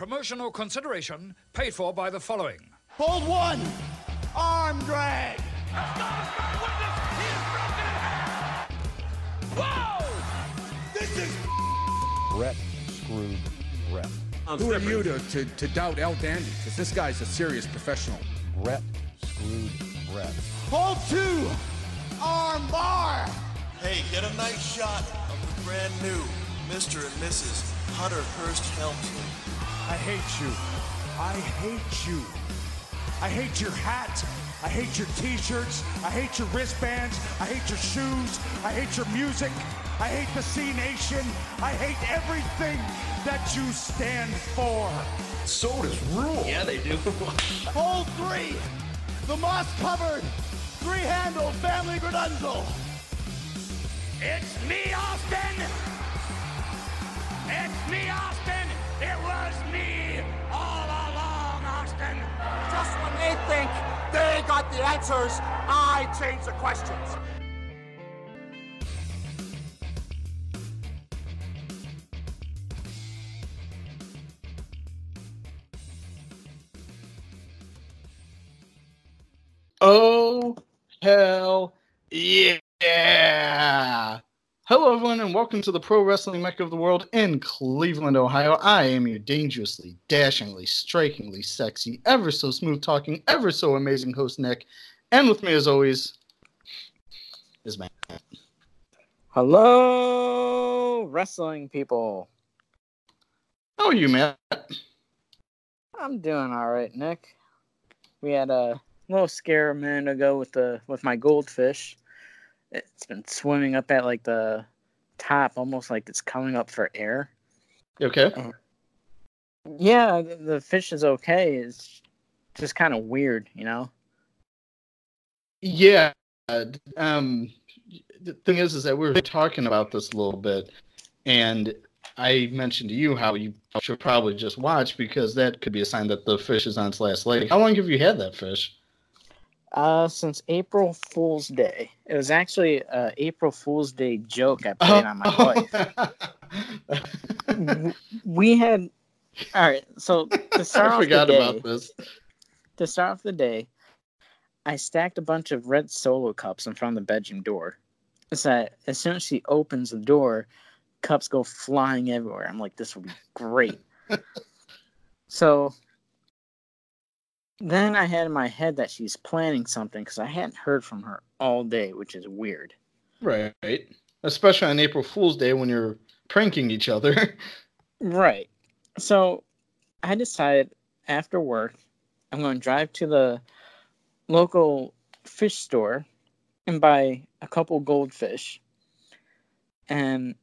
Promotional consideration paid for by the following. Hold one. Arm drag. This is Brett screwed Brett. Who are you to, to, to doubt El Dandy? Because this guy's a serious professional. Brett screwed Brett. hold two. Arm bar. Hey, get a nice shot of the brand new Mr. and Mrs. Hunter Hearst Helmsley. I hate you. I hate you. I hate your hat. I hate your t-shirts. I hate your wristbands. I hate your shoes. I hate your music. I hate the Cenation. I hate everything that you stand for. Sodas rule. Yeah, they do. Hole three. The moss covered. Three handle family gradunzel. It's me, Austin! It's me, Austin! It was me all along, Austin! Just when they think they got the answers, I change the questions. Oh, hell yeah! Hello, everyone, and welcome to the Pro Wrestling Mecca of the World in Cleveland, Ohio. I am your dangerously, dashingly, strikingly sexy, ever so smooth talking, ever so amazing host, Nick. And with me, as always, is Matt. Hello, wrestling people. How are you, Matt? I'm doing all right, Nick. We had a little scare a minute ago with the with my goldfish. It's been swimming up at like the top, almost like it's coming up for air. Okay? Yeah, the, the fish is okay. It's just kind of weird, you know. Yeah. Um, the thing is, is that we were talking about this a little bit, and I mentioned to you how you should probably just watch because that could be a sign that the fish is on its last leg. How long have you had that fish? Uh, since April Fool's Day. It was actually a April Fool's Day joke I played on my wife. W- we had all right. So to start I off forgot the day, about this. to start off the day, I stacked a bunch of red solo cups in front of the bedroom door. So as soon as she opens the door, cups go flying everywhere. I'm like, this will be great. so then I had in my head that she's planning something because I hadn't heard from her all day, which is weird. Right. Especially on April Fool's Day when you're pranking each other. Right. So I decided after work, I'm going to drive to the local fish store and buy a couple goldfish. And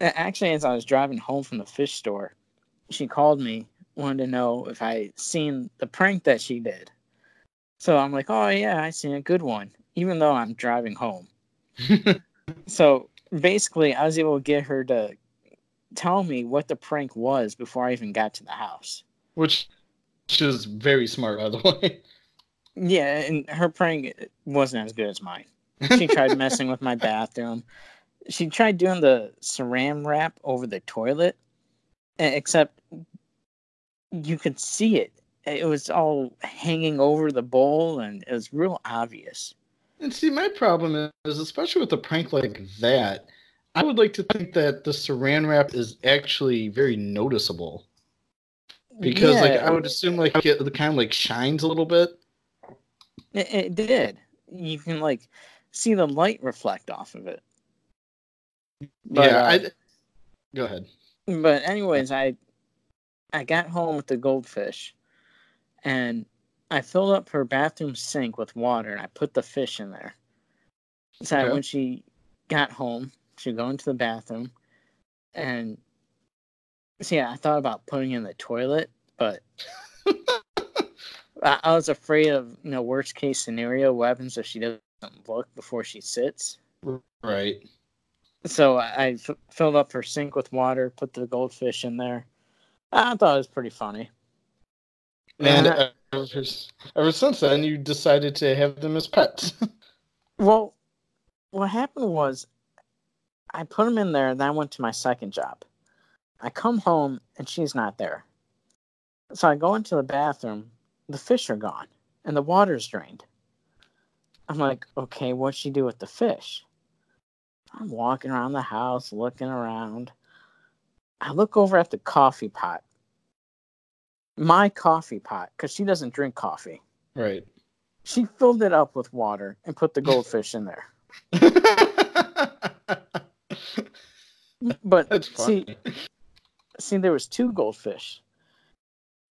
actually, as I was driving home from the fish store, she called me, wanted to know if I seen the prank that she did. So I'm like, oh, yeah, I seen a good one, even though I'm driving home. so basically, I was able to get her to tell me what the prank was before I even got to the house. Which, which is very smart, by the way. Yeah, and her prank wasn't as good as mine. She tried messing with my bathroom. She tried doing the saran wrap over the toilet, except you could see it. It was all hanging over the bowl, and it was real obvious. And see, my problem is, especially with a prank like that, I would like to think that the saran wrap is actually very noticeable. Because, like, I would assume, like, it kind of like shines a little bit. It, it did. You can like see the light reflect off of it. But, yeah, uh, I. Go ahead. But anyways, I I got home with the goldfish, and I filled up her bathroom sink with water, and I put the fish in there. So Okay. when she got home, she'd go into the bathroom, and See, I thought about putting in the toilet, but I, I was afraid of you know worst case scenario. What happens if she doesn't look before she sits? Right. So I, I f- filled up her sink with water, put the goldfish in there. I thought it was pretty funny. And Uh, ever, ever since then, you decided to have them as pets. Well, what happened was I put them in there, and then I went to my second job. I come home, and she's not there. So I go into the bathroom. The fish are gone, and the water's drained. I'm like, okay, what'd she do with the fish? I'm walking around the house, looking around. I look over at the coffee pot. My coffee pot, because she doesn't drink coffee. right. She filled it up with water and put the goldfish in there. But see, see, there was two goldfish,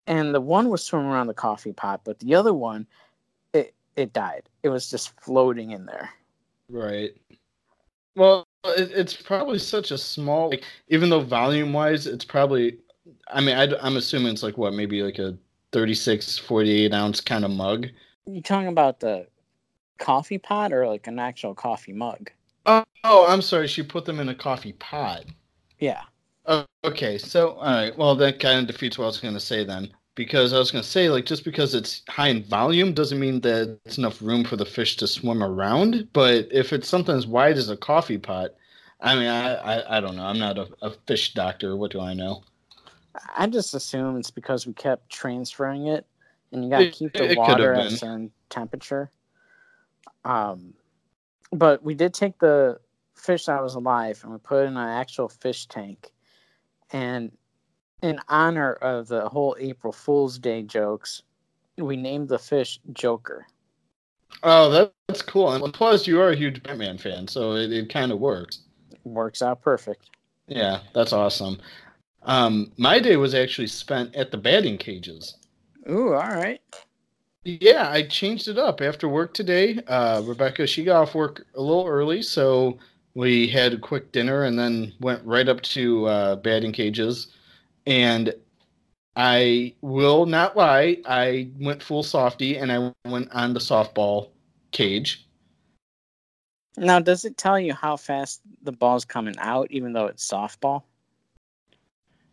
and the one was swimming around the coffee pot, but the other one, it it died. It was just floating in there. Right. Well, it, it's probably such a small, like, even though volume wise, it's probably, I mean, I, am assuming it's like what, maybe like a 36, 48 ounce kind of mug. You talking about the coffee pot or like an actual coffee mug? Oh, oh, I'm sorry. She put them in a coffee pot. Yeah. Oh, okay. So, all right. Well, that kind of defeats what I was going to say then. Because I was going to say, like, just because it's high in volume doesn't mean that it's enough room for the fish to swim around. But if it's something as wide as a coffee pot, I mean, I, I, I don't know. I'm not a, a fish doctor. What do I know? I just assume it's because we kept transferring it, and you got to keep the water at a certain temperature. Um, but we did take the fish that was alive and we put it in an actual fish tank, and in honor of the whole April Fool's Day jokes, we named the fish Joker. Oh, that, that's cool. And plus, you are a huge Batman fan, so it, it kind of works. Works out perfect. Yeah, that's awesome. Um, my day was actually spent at the batting cages. Ooh, all right. Yeah, I changed it up after work today. Uh, Rebecca, she got off work a little early, so we had a quick dinner and then went right up to uh, batting cages. And I will not lie, I went full softy and I went on the softball cage. Now, does it tell you how fast the ball's coming out, even though it's softball?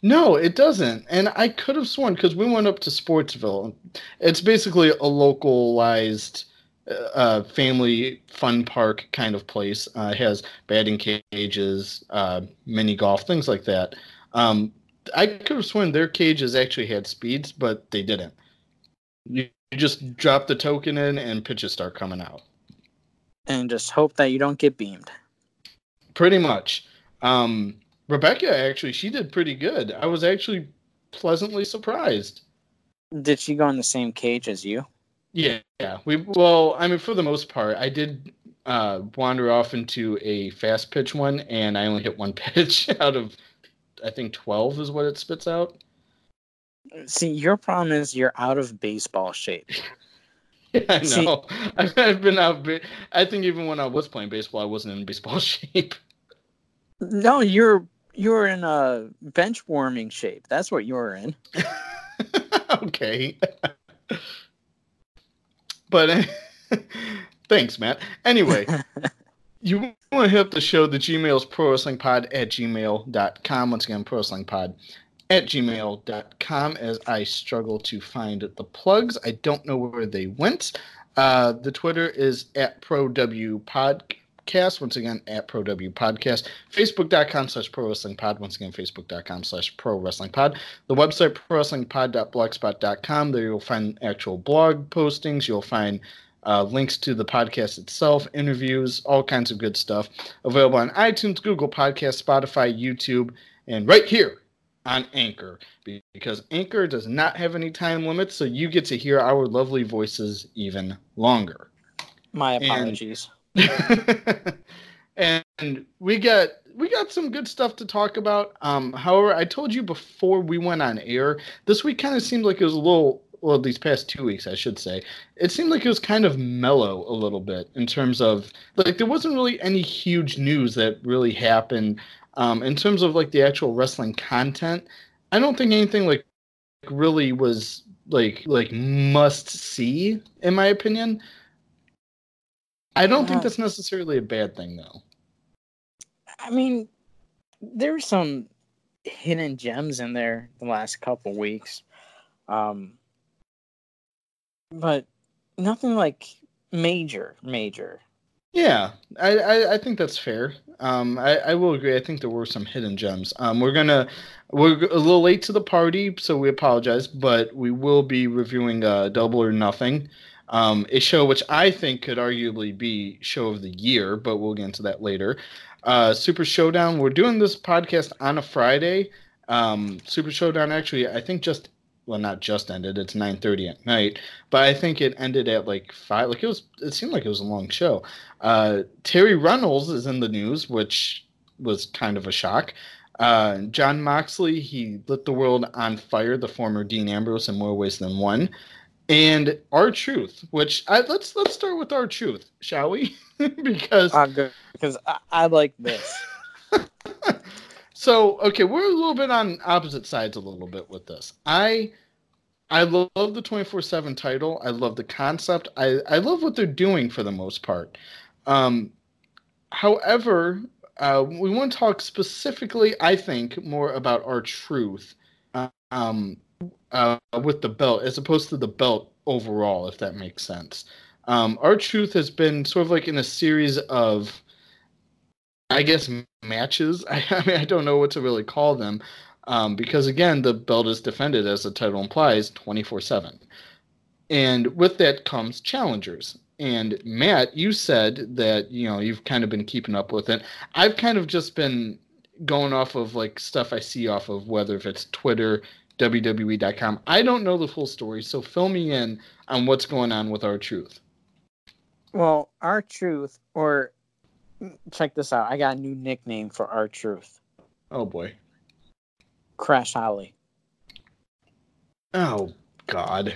No, it doesn't. And I could have sworn because we went up to Sportsville. It's basically a localized uh, uh, family fun park kind of place. Uh, it has batting cages, uh, mini golf, things like that. Um, I could have sworn their cages actually had speeds, but they didn't. You, you just drop the token in and pitches start coming out. And just hope that you don't get beamed. Pretty much. Um, Rebecca actually, she did pretty good. I was actually pleasantly surprised. Did she go in the same cage as you? Yeah, yeah. We well, I mean, for the most part, I did uh, wander off into a fast pitch one, and I only hit one pitch out of, I think twelve is what it spits out. See, your problem is you're out of baseball shape. I know. I've, I've been out. I think even when I was playing baseball, I wasn't in baseball shape. No, you're you're in a bench warming shape. That's what you're in. okay. but thanks, Matt. Anyway, you want to hit up the show, the Gmail's Pro Wrestling Pod at gmail.com. Once again, Pro Wrestling Pod at gmail.com as I struggle to find the plugs. I don't know where they went. Uh, the Twitter is at ProW Podcast. Once again, at ProW Podcast. Facebook.com slash Pro Wrestling Pod. Once again, Facebook.com slash Pro Wrestling Pod. The website, ProWrestlingPod.blogspot.com. There you'll find actual blog postings. You'll find uh, links to the podcast itself, interviews, all kinds of good stuff. Available on iTunes, Google Podcasts, Spotify, YouTube, and right here on Anchor because Anchor does not have any time limits, so you get to hear our lovely voices even longer. My And- apologies. and we got we got some good stuff to talk about. Um, however, I told you before we went on air, this week kind of seemed like it was a little well, these past two weeks, I should say, it seemed like it was kind of mellow a little bit in terms of like there wasn't really any huge news that really happened. Um, in terms of like the actual wrestling content, I don't think anything like really was like like must see in my opinion. I don't think Uh, that's necessarily a bad thing though. I mean, there's some hidden gems in there the last couple weeks. Um, but nothing like major, major. Yeah, I, I, I think that's fair. Um, I, I will agree. I think there were some hidden gems. Um, we're gonna we're a little late to the party, so we apologize, but we will be reviewing uh, Double or Nothing, um, a show which I think could arguably be show of the year, but we'll get into that later. Uh, Super Showdown. We're doing this podcast on a Friday. Um, Super Showdown actually, I think just well, not just ended. It's nine thirty at night, but I think it ended at like five. Like it was. It seemed like it was a long show. Uh, Terry Reynolds is in the news, which was kind of a shock. Uh, Jon Moxley, he lit the world on fire. The former Dean Ambrose in more ways than one, and R-Truth. Which I, let's let's start with R-Truth, shall we? because good, because I, I like this. so okay, we're a little bit on opposite sides a little bit with this. I I love the 24/7 title. I love the concept. I I love what they're doing for the most part. Um however, uh, we want to talk specifically, I think, more about R-Truth um, uh, with the belt as opposed to the belt overall, if that makes sense. Um, R-Truth has been sort of like in a series of I guess matches. I, I mean, I don't know what to really call them um, because again, the belt is defended as the title implies, twenty four seven, and with that comes challengers. And Matt, you said that you know you've kind of been keeping up with it. I've kind of just been going off of like stuff I see off of whether if it's Twitter, WWE.com. I don't know the full story, so fill me in on what's going on with R-Truth. Well, R-Truth, or check this out. I got a new nickname for R-Truth. Oh boy. Crash Holly. Oh God.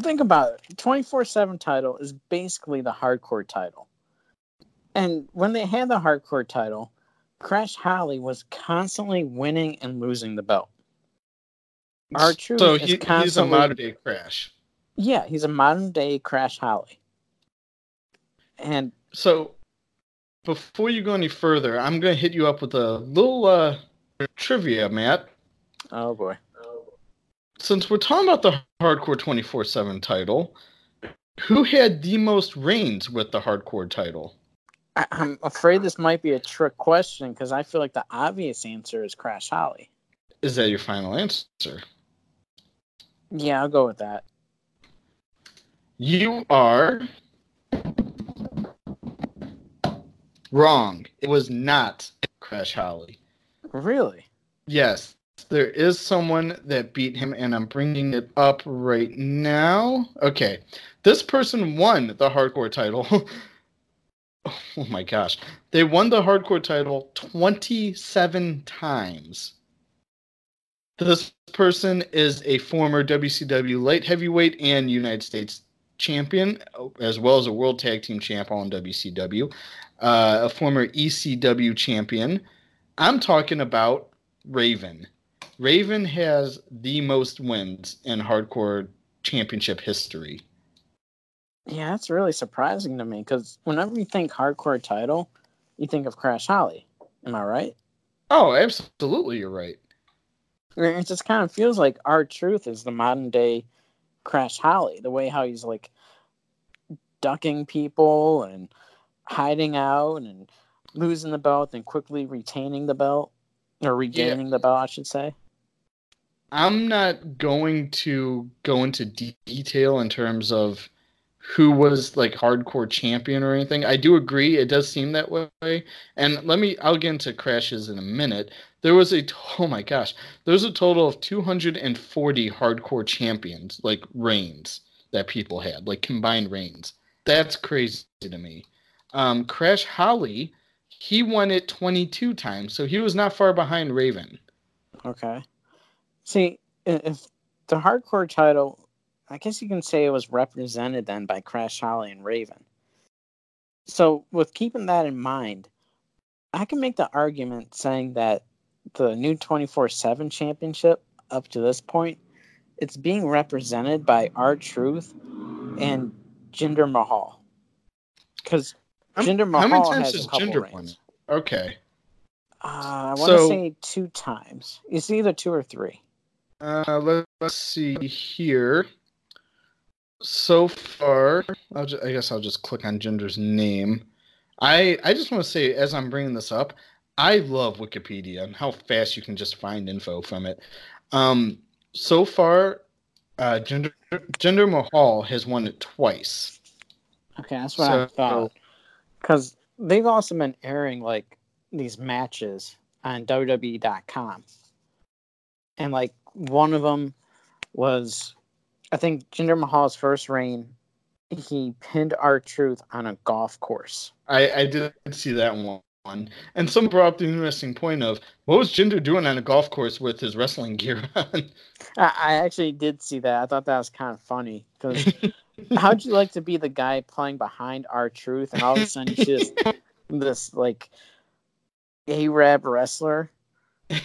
Think about it. 24/7 title is basically the hardcore title. And when they had the hardcore title, Crash Holly was constantly winning and losing the belt. R-Truth so is he, he's a modern day crash. Yeah, he's a modern day Crash Holly. And So before you go any further, I'm gonna hit you up with a little uh, trivia, Matt. oh boy. Since we're talking about the hardcore 24/7 title, who had the most reigns with the hardcore title? I, I'm afraid this might be a trick question because I feel like the obvious answer is Crash Holly. Is that your final answer? Yeah, I'll go with that. You are wrong. It was not Crash Holly. Really? Yes, there is someone that beat him, and I'm bringing it up right now. Okay, this person won the hardcore title. oh my gosh, they won the hardcore title 27 times. This person is a former WCW light heavyweight and United States champion, as well as a world tag team champ on WCW, uh, a former ECW champion. I'm talking about Raven. Raven has the most wins in hardcore championship history. Yeah, that's really surprising to me because whenever you think hardcore title, you think of Crash Holly. Am I right? Oh, absolutely, you're right. It just kind of feels like R-Truth is the modern day Crash Holly. The way how he's like ducking people and hiding out and losing the belt and quickly retaining the belt or regaining the belt, I should say. I'm not going to go into de- detail in terms of who was like hardcore champion or anything. I do agree it does seem that way. And let me I'll get into crashes in a minute. There was a oh my gosh, there was a total of 240 hardcore champions like reigns that people had, like combined reigns. That's crazy to me. Um, Crash Holly, he won it 22 times, so he was not far behind Raven. Okay. See, if the hardcore title, I guess you can say it was represented then by Crash Holly and Raven. So, with keeping that in mind, I can make the argument saying that the new 24 7 championship up to this point, it's being represented by R Truth and Jinder Mahal. Because Jinder Mahal How many times has has a couple Jinder reigns. won? Okay. Uh, I want to So- say two times. It's either two or three. Uh, let, let's see here. So far, I'll ju- I guess I'll just click on Jinder's name. I I just want to say, as I'm bringing this up, I love Wikipedia and how fast you can just find info from it. Um, so far, uh, Jinder, Jinder Mahal has won it twice. Okay, that's what I thought. Because they've also been airing like these matches on WWE.com, and like one of them was, I think Jinder Mahal's first reign. He pinned R-Truth on a golf course. I, I did see that one. And some brought up the interesting point of what was Jinder doing on a golf course with his wrestling gear on? I, I actually did see that. I thought that was kind of funny because how'd you like to be the guy playing behind R-Truth and all of a sudden see this, like Arab wrestler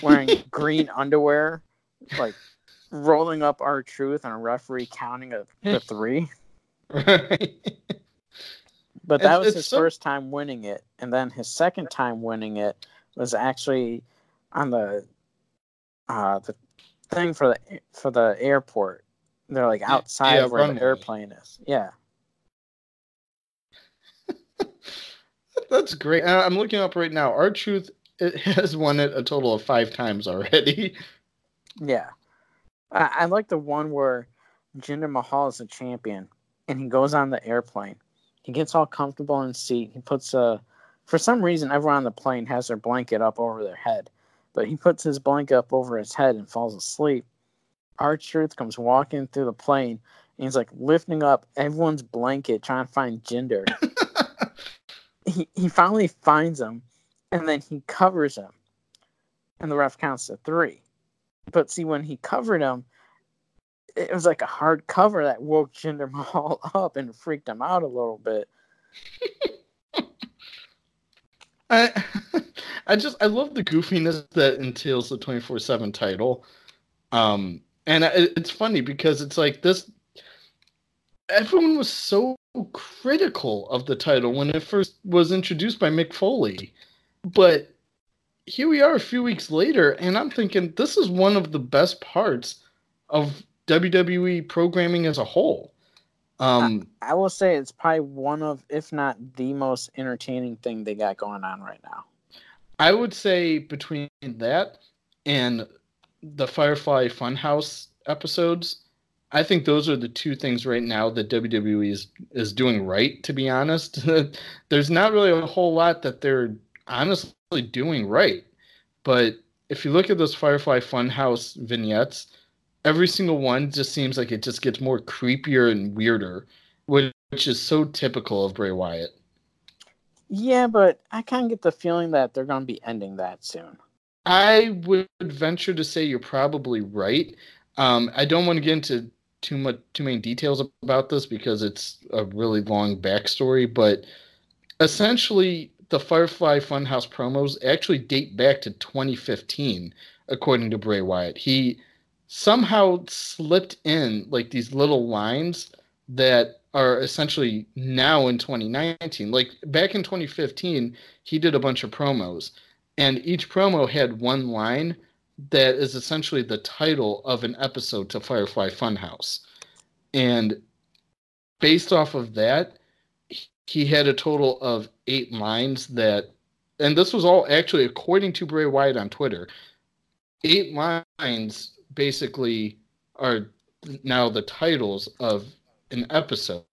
wearing green underwear, like rolling up R-Truth and a referee counting a the three. Right. But that It's- was his so- first time winning it, and then his second time winning it was actually on the uh the thing for the for the airport. They're like outside yeah, where runway. the airplane is. Yeah. That's great. I'm looking up right now. R-Truth it has won it a total of five times already. Yeah. I, I like the one where Jinder Mahal is a champion and he goes on the airplane. He gets all comfortable in his seat. He puts a, for some reason, everyone on the plane has their blanket up over their head, but he puts his blanket up over his head and falls asleep. R-Truth comes walking through the plane and he's like lifting up everyone's blanket trying to find Jinder he, he finally finds him and then he covers him. And the ref counts to three. But see, when he covered him, it was like a hard cover that woke Jinder Mahal up and freaked him out a little bit. I I just I love the goofiness that entails the 24/7 title. Um and it's funny because it's like this everyone was so critical of the title when it first was introduced by Mick Foley. But here we are a few weeks later and I'm thinking this is one of the best parts of WWE programming as a whole. Um I will say it's probably one of, if not the most entertaining thing they got going on right now. I would say between that and the Firefly Funhouse episodes, I think those are the two things right now that WWE is is doing right. To be honest, there's not really a whole lot that they're honestly doing right. But if you look at those Firefly Funhouse vignettes, every single one just seems like it just gets more creepier and weirder, which, which is so typical of Bray Wyatt. Yeah, but I kind of get the feeling that they're going to be ending that soon. I would venture to say you're probably right. Um, I don't want to get into too much too many details about this because it's a really long backstory, but essentially the Firefly Funhouse promos actually date back to 2015, according to Bray Wyatt. He somehow slipped in like these little lines that are essentially now in 2019. Like back in 2015, he did a bunch of promos, and each promo had one line that is essentially the title of an episode to Firefly Funhouse. And based off of that, he had a total of eight lines that, and this was all actually according to Bray Wyatt on Twitter. Eight lines basically are now the titles of an episode.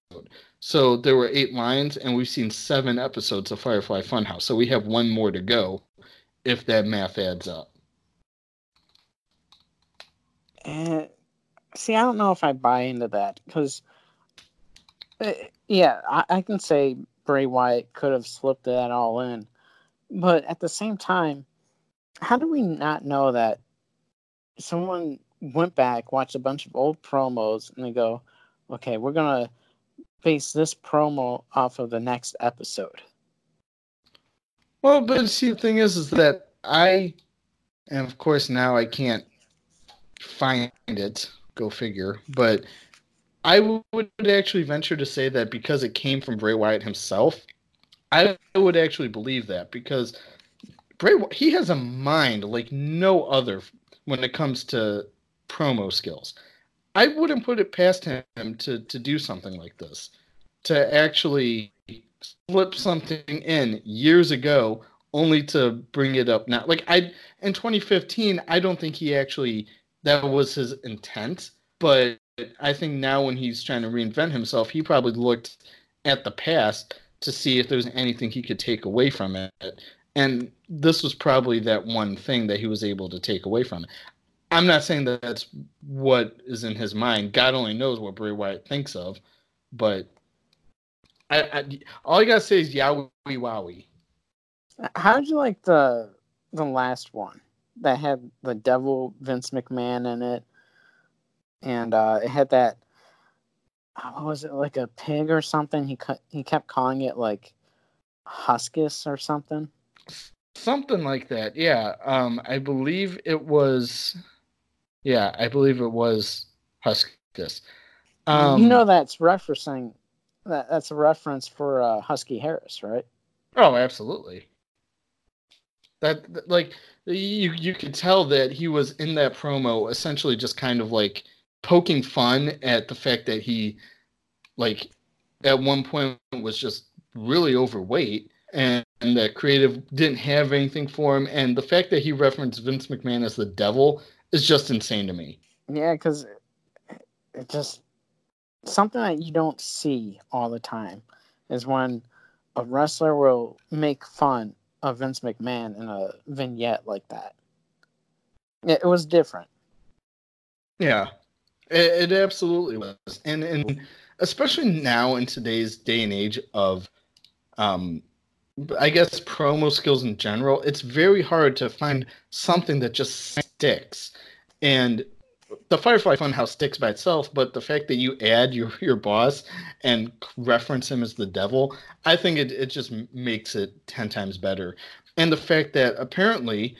So there were eight lines, and we've seen seven episodes of Firefly Funhouse. So we have one more to go, if that math adds up. And see, I don't know if I buy into that because, eh, yeah, I, I can say Bray Wyatt could have slipped that all in, but at the same time, how do we not know that someone went back, watched a bunch of old promos, and they go, "Okay, we're gonna base this promo off of the next episode." Well, but see, the thing is, is that I and of course now I can't find it. Go figure. But I would actually venture to say that because it came from Bray Wyatt himself, I would actually believe that because Bray he has a mind like no other when it comes to promo skills. I wouldn't put it past him to to do something like this, to actually slip something in years ago only to bring it up now. Like I in 2015, I don't think he actually that was his intent, but I think now when he's trying to reinvent himself, he probably looked at the past to see if there's anything he could take away from it. And this was probably that one thing that he was able to take away from it. I'm not saying that that's what is in his mind. God only knows what Bray Wyatt thinks of, but I, I all you gotta say is yowie wowie. How did you like the the last one that had the devil Vince McMahon in it, and uh, it had that uh, what was it like a pig or something? He cut he kept calling it like Huskus or something. Something like that, yeah. Um, I believe it was, yeah, I believe it was Huskus. Um, you know that's referencing that that's a reference for uh, Husky Harris, right? Oh, absolutely. That like you you could tell that he was in that promo essentially just kind of like poking fun at the fact that he like at one point was just really overweight and, and that creative didn't have anything for him and the fact that he referenced Vince McMahon as the devil is just insane to me. Yeah, cuz it just something that you don't see all the time is when a wrestler will make fun of Vince McMahon in a vignette like that. It, was different. Yeah, it, it absolutely was, and and especially now in today's day and age of, um, I guess promo skills in general, it's very hard to find something that just sticks. And the Firefly Funhouse sticks by itself, but the fact that you add your your boss and reference him as the devil, I think it, it just makes it ten times better. And the fact that apparently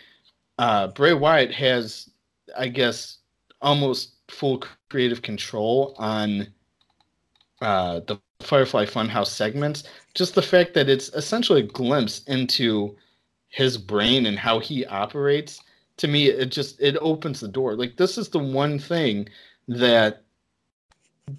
uh, Bray Wyatt has, I guess, almost full creative control on uh, the Firefly Funhouse segments. Just the fact that it's essentially a glimpse into his brain and how he operates to me it just it opens the door. Like this is the one thing that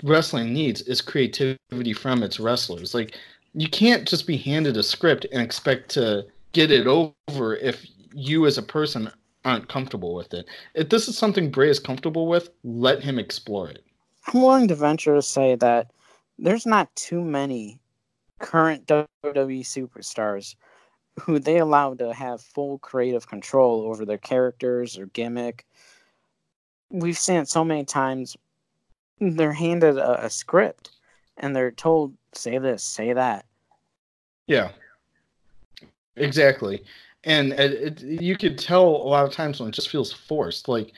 wrestling needs is creativity from its wrestlers. Like you can't just be handed a script and expect to get it over if you as a person aren't comfortable with it. If this is something bray is comfortable with let him explore it. I'm willing to venture to say that there's not too many current wwe superstars who they allow to have full creative control over their characters or gimmick. We've seen it so many times. They're handed a, a script and they're told, say this, say that. Yeah, exactly. And it, it, you could tell a lot of times when it just feels forced. Like,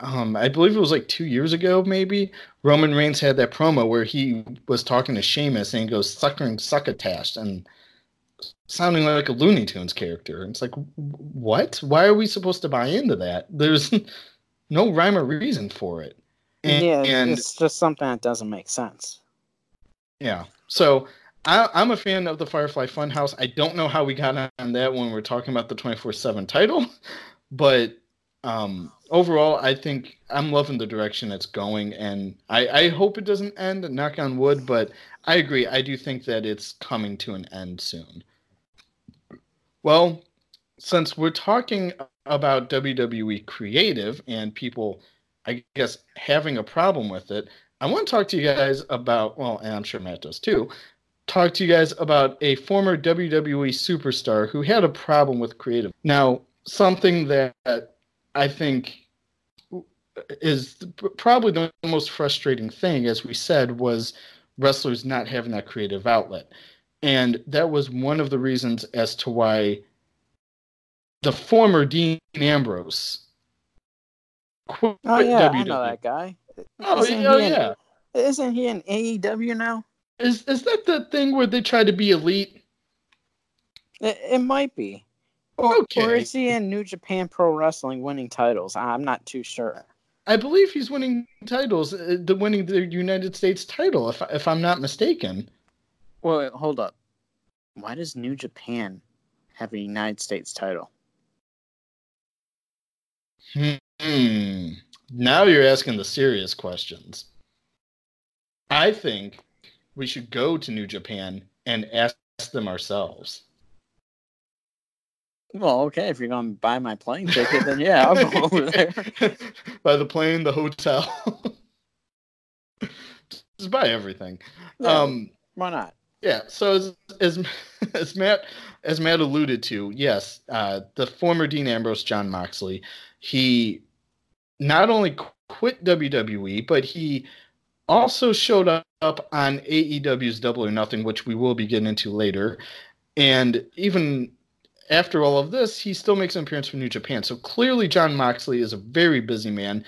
um, I believe it was like two years ago, maybe Roman Reigns had that promo where he was talking to Sheamus and he goes suckering succotash, and sounding like a Looney Tunes character. It's like, what? Why are we supposed to buy into that? There's no rhyme or reason for it. And, yeah, and, it's just something that doesn't make sense. Yeah. So I, am a fan of the Firefly Funhouse. I don't know how we got on that when we're talking about the 24 7 title, but um, overall, I think I'm loving the direction it's going, and I, I hope it doesn't end. Knock on wood, but I agree. I do think that it's coming to an end soon. Well, since we're talking about WWE creative and people, I guess, having a problem with it, I want to talk to you guys about, well, and I'm sure Matt does too, talk to you guys about a former WWE superstar who had a problem with creative. Now, something that I think is probably the most frustrating thing, as we said, was wrestlers not having that creative outlet and that was one of the reasons as to why the former Dean Ambrose quit oh yeah, WWE. I know that guy. Oh, isn't oh yeah. In, isn't he in AEW now? Is is that the thing where they try to be elite? It, it might be. Or, Okay. or is he in New Japan Pro Wrestling winning titles? I'm not too sure. I believe he's winning titles, uh, the winning the United States title, if if I'm not mistaken. Well, wait, hold up. Why does New Japan have a United States title? Hmm. Now you're asking the serious questions. I think we should go to New Japan and ask them ourselves. Well, okay, if you're going to buy my plane ticket, then yeah, I'll go over there. By the plane, the hotel. Just buy everything. Yeah. Um, Why not? Yeah. So as as as Matt as Matt alluded to, yes, uh, the former Dean Ambrose, Jon Moxley, he not only quit WWE, but he also showed up on AEW's Double or Nothing, which we will be getting into later. And even after all of this, he still makes an appearance for New Japan. So clearly, Jon Moxley is a very busy man,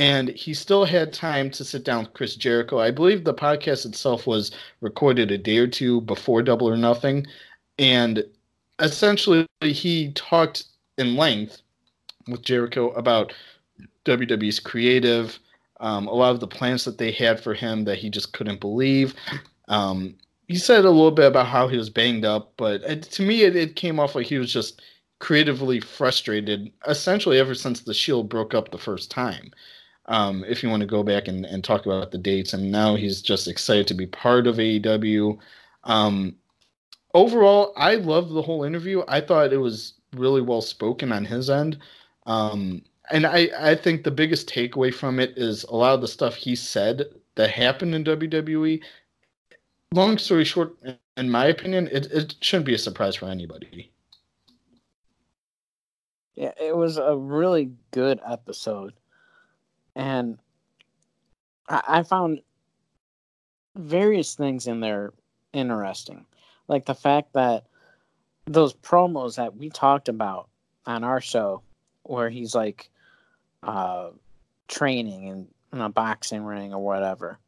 and he still had time to sit down with Chris Jericho. I believe the podcast itself was recorded a day or two before Double or Nothing, and essentially he talked in length with Jericho about WWE's creative, um, a lot of the plans that they had for him that he just couldn't believe. Um, he said a little bit about how he was banged up, but it, to me, it, it came off like he was just creatively frustrated, essentially ever since the Shield broke up the first time. Um, if you want to go back and, and talk about the dates, and now he's just excited to be part of AEW. Um, overall, I loved the whole interview. I thought it was really well spoken on his end. Um, and I, I think the biggest takeaway from it is a lot of the stuff he said that happened in WWE. Long story short, in my opinion, it, it shouldn't be a surprise for anybody. Yeah, it was a really good episode. And I, I found various things in there interesting. Like the fact that those promos that we talked about on our show, where he's like uh, training in, in a boxing ring or whatever.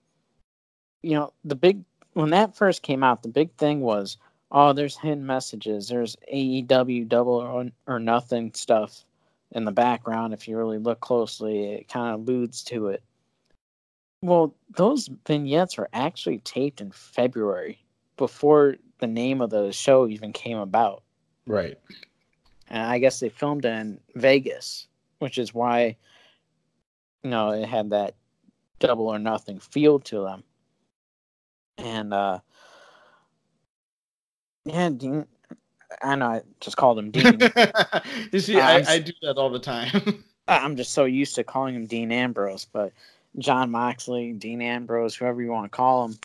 You know, the big, when that first came out, the big thing was oh, there's hidden messages. There's AEW double or, or nothing stuff in the background. If you really look closely, it kind of alludes to it. Well, those vignettes were actually taped in February before the name of the show even came about. Right. And I guess they filmed in Vegas, which is why, you know, it had that double or nothing feel to them. And, uh, yeah, Dean. I know I just called him Dean. you see, I, I do that all the time. I'm just so used to calling him Dean Ambrose, but Jon Moxley, Dean Ambrose, whoever you want to call him,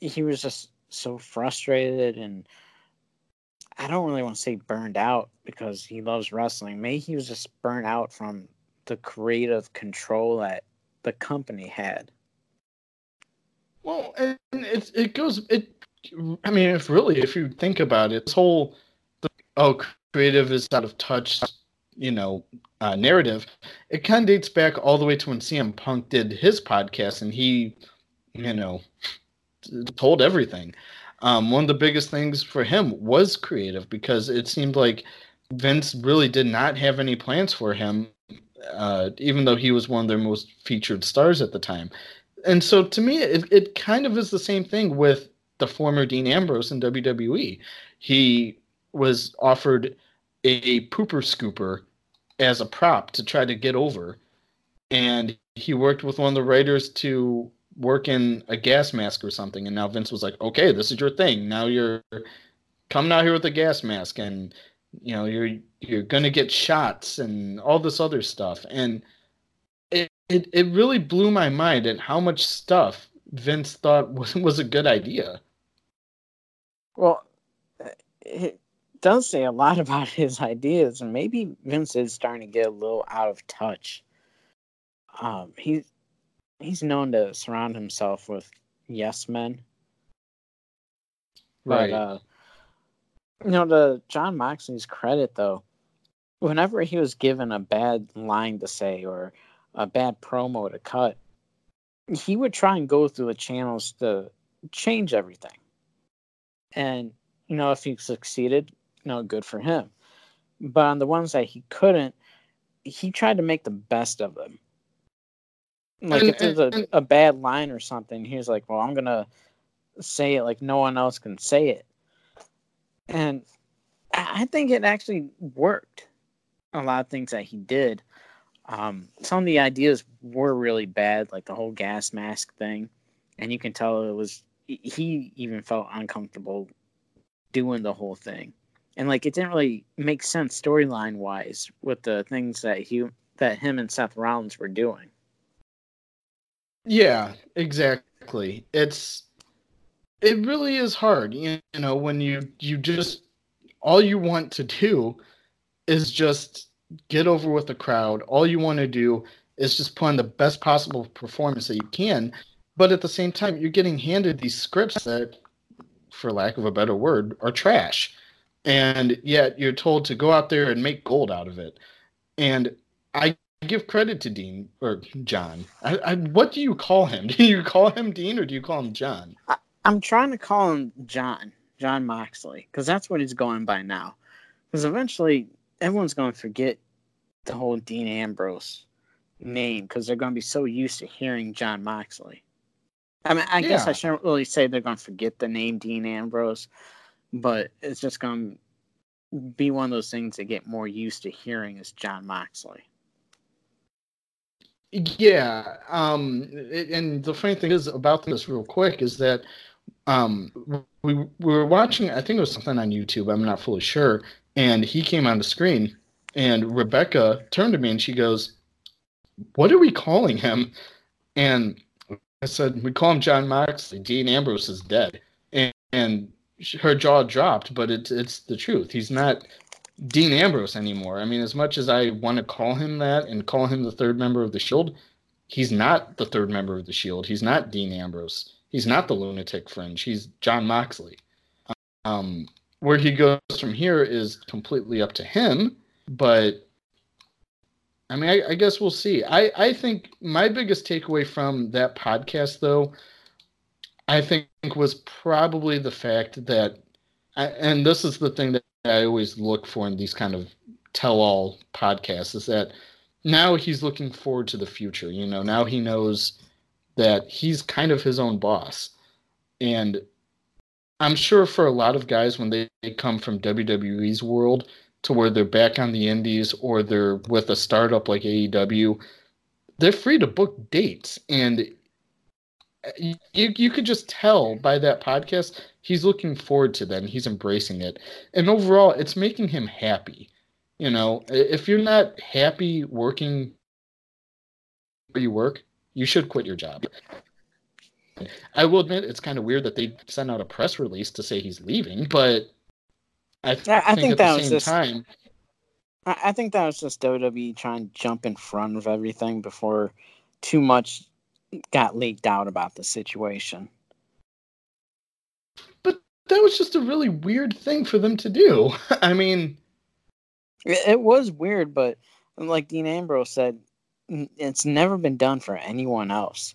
he was just so frustrated and I don't really want to say burned out because he loves wrestling. Maybe he was just burnt out from the creative control that the company had. Well, and it it goes it. I mean, if really, if you think about it, this whole the, oh creative is out of touch, you know, uh, narrative, it kind of dates back all the way to when CM Punk did his podcast, and he, you know, told everything. Um, one of the biggest things for him was creative because it seemed like Vince really did not have any plans for him, uh, even though he was one of their most featured stars at the time and so to me it, it kind of is the same thing with the former dean ambrose in wwe he was offered a pooper scooper as a prop to try to get over. And he worked with one of the writers to work in a gas mask or something. And now vince was like okay this is your thing. Now you're coming out here with a gas mask and you know you're you're gonna get shots and all this other stuff. And it, it, it really blew my mind at how much stuff Vince thought was, was a good idea. Well, it does say a lot about his ideas, and maybe Vince is starting to get a little out of touch. Um, he's he's known to surround himself with yes men. Right. But, uh, you know, to Jon Moxley's credit, though, whenever he was given a bad line to say or a bad promo to cut, he would try and go through the channels to change everything. And, you know, if he succeeded, you know, good for him. but on the ones that he couldn't, he tried to make the best of them. Like And- if there's a, a bad line or something, he was like, "Well, I'm gonna say it like no one else can say it," and I I think it actually worked. A lot of things that he did. Um, some of the ideas were really bad, like the whole gas mask thing, and you can tell it was he even felt uncomfortable doing the whole thing, and like it didn't really make sense storyline wise with the things that he that him and Seth Rollins were doing. Yeah, exactly. It's it really is hard, you know, when you you just all you want to do is just get over with the crowd. All you want to do is just put on the best possible performance that you can, but at the same time you're getting handed these scripts that for lack of a better word are trash. And yet you're told to go out there and make gold out of it. And I give credit to Dean or Jon. I, I, what do you call him? Do you call him Dean or do you call him Jon? I'm trying to call him Jon, Jon Moxley, because that's what he's going by now. Because eventually everyone's going to forget the whole Dean Ambrose name because they're going to be so used to hearing Jon Moxley. I mean, I guess I shouldn't really say they're going to forget the name Dean Ambrose, but it's just going to be one of those things they get more used to hearing as Jon Moxley. Yeah. Um, and the funny thing is about this, real quick, is that um, we, we were watching, I think it was something on YouTube, I'm not fully sure, and he came on the screen, and Rebecca turned to me and she goes, What are we calling him? And I said, We call him Jon Moxley. Dean Ambrose is dead. And, and her jaw dropped, but it's, it's the truth. He's not Dean Ambrose anymore. I mean, as much as I want to call him that and call him the third member of the Shield, he's not the third member of the Shield. He's not Dean Ambrose. He's not the lunatic fringe. He's Jon Moxley. Um, where he goes from here is completely up to him, but I mean, I, I guess we'll see. I, I think my biggest takeaway from that podcast, though, I think was probably the fact that, I, and this is the thing that I always look for in these kind of tell-all podcasts, is that now he's looking forward to the future. You know, now he knows that he's kind of his own boss, and I'm sure for a lot of guys when they, they come from WWE's world to where they're back on the indies or they're with a startup like AEW, they're free to book dates and uh, you you could just tell by that podcast he's looking forward to that and he's embracing it. And overall it's making him happy. You know, if you're not happy working where you work, you should quit your job. I will admit it's kind of weird that they sent out a press release to say he's leaving, but I, th- I- I think, think at that the was just- time, I, I think that was just WWE trying to jump in front of everything before too much got leaked out about the situation. But that was just a really weird thing for them to do. I mean, It, it was weird, but like Dean Ambrose said, it's never been done for anyone else.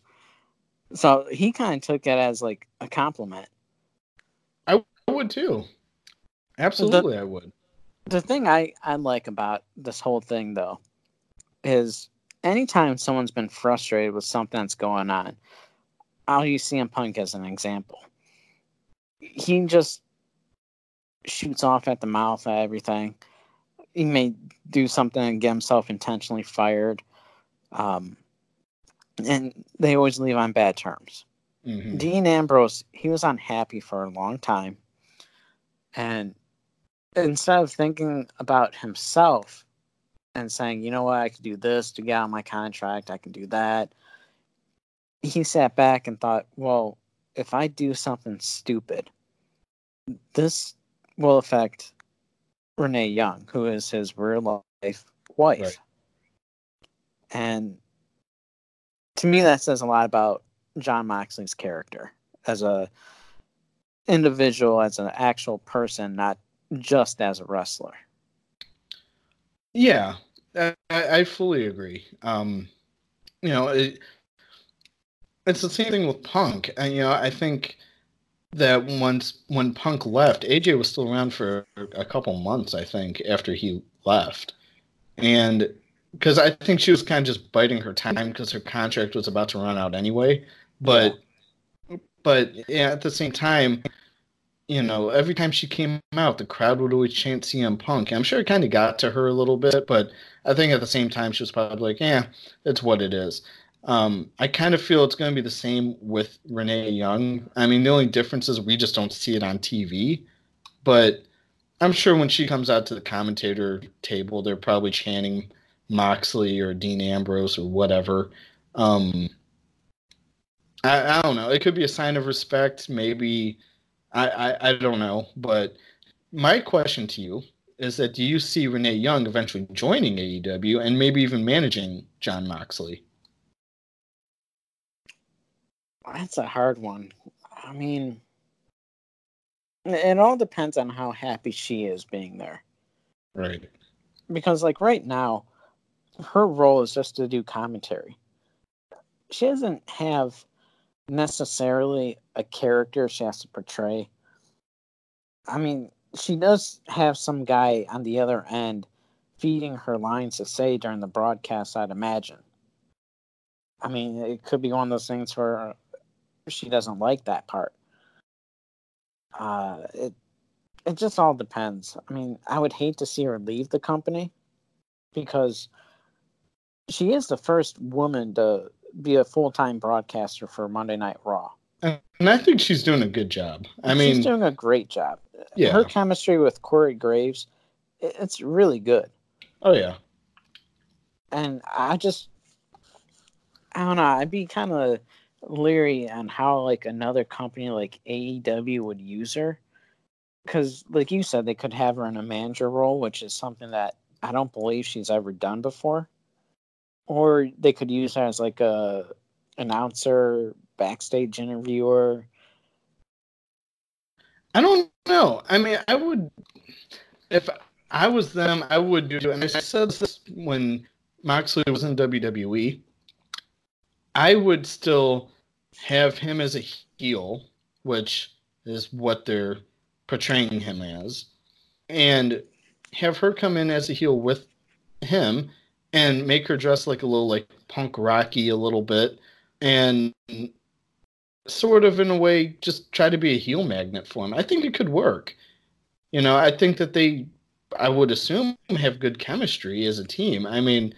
So he kind of took it as like a compliment. I would too. Absolutely, I would. The thing I, I like about this whole thing, though, is anytime someone's been frustrated with something that's going on, I'll use CM Punk as an example. He just shoots off at the mouth at everything. He may do something and get himself intentionally fired. Um, and they always leave on bad terms. Mhm. Dean Ambrose, he was unhappy for a long time. And instead of thinking about himself and saying, you know what, I could do this to get out of my contract, I can do that, he sat back and thought, well, if I do something stupid, this will affect Renee Young, who is his real life wife. Right. And to me, that says a lot about Jon Moxley's character as a individual, as an actual person, not just as a wrestler. Yeah, I, I fully agree. Um, you know, it, it's the same thing with Punk. And, you know, I think that once when Punk left, AJ was still around for a couple months. I think after he left. And because I think she was kind of just biding her time because her contract was about to run out anyway. But yeah. but yeah, at the same time, you know, every time she came out, the crowd would always chant CM Punk. I'm sure it kind of got to her a little bit, but I think at the same time she was probably like, "Yeah, it's what it is." Um, I kind of feel it's going to be the same with Renee Young. I mean, the only difference is we just don't see it on TV, but I'm sure when she comes out to the commentator table, they're probably chanting Moxley or Dean Ambrose or whatever. Um, I, I don't know. It could be a sign of respect. Maybe I, I, I don't know. But my question to you is that do you see Renee Young eventually joining AEW and maybe even managing Jon Moxley? That's a hard one. I mean, it all depends on how happy she is being there. Right. Because, like, right now, her role is just to do commentary. She doesn't have necessarily a character she has to portray. I mean, she does have some guy on the other end feeding her lines to say during the broadcast, I'd imagine. I mean, it could be one of those things where she doesn't like that part. Uh, it it just all depends. I mean, I would hate to see her leave the company because she is the first woman to be a full time broadcaster for Monday Night Raw. And I think she's doing a good job. I mean, she's doing a great job. Yeah. Her chemistry with Corey Graves, it's really good. Oh, yeah. And I just, I don't know, I'd be kind of leery on how, like, another company like AEW would use her. Because, like you said, they could have her in a manager role, which is something that I don't believe she's ever done before or they could use her as like a announcer, backstage interviewer. I don't know. I mean, I would if I was them, I would do. And I said this when Moxley was in WWE. I would still have him as a heel, which is what they're portraying him as, and have her come in as a heel with him and make her dress like a little like punk rocky a little bit and sort of in a way just try to be a heel magnet for him. I think it could work. You know, I think that they I would assume have good chemistry as a team. I mean,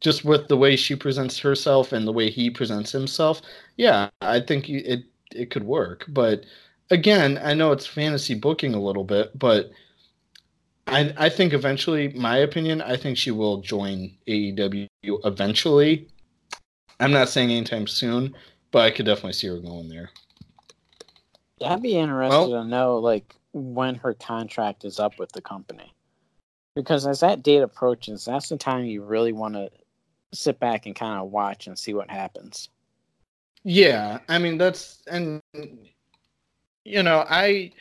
just with the way she presents herself and the way he presents himself, yeah, I think it it could work. But again, I know it's fantasy booking a little bit, but I, I think eventually, my opinion, I think she will join AEW eventually. I'm not saying anytime soon, but I could definitely see her going there. I'd be interested well, to know like when her contract is up with the company, because as that date approaches, that's the time you really want to sit back and kind of watch and see what happens. Yeah, I mean that's and you know I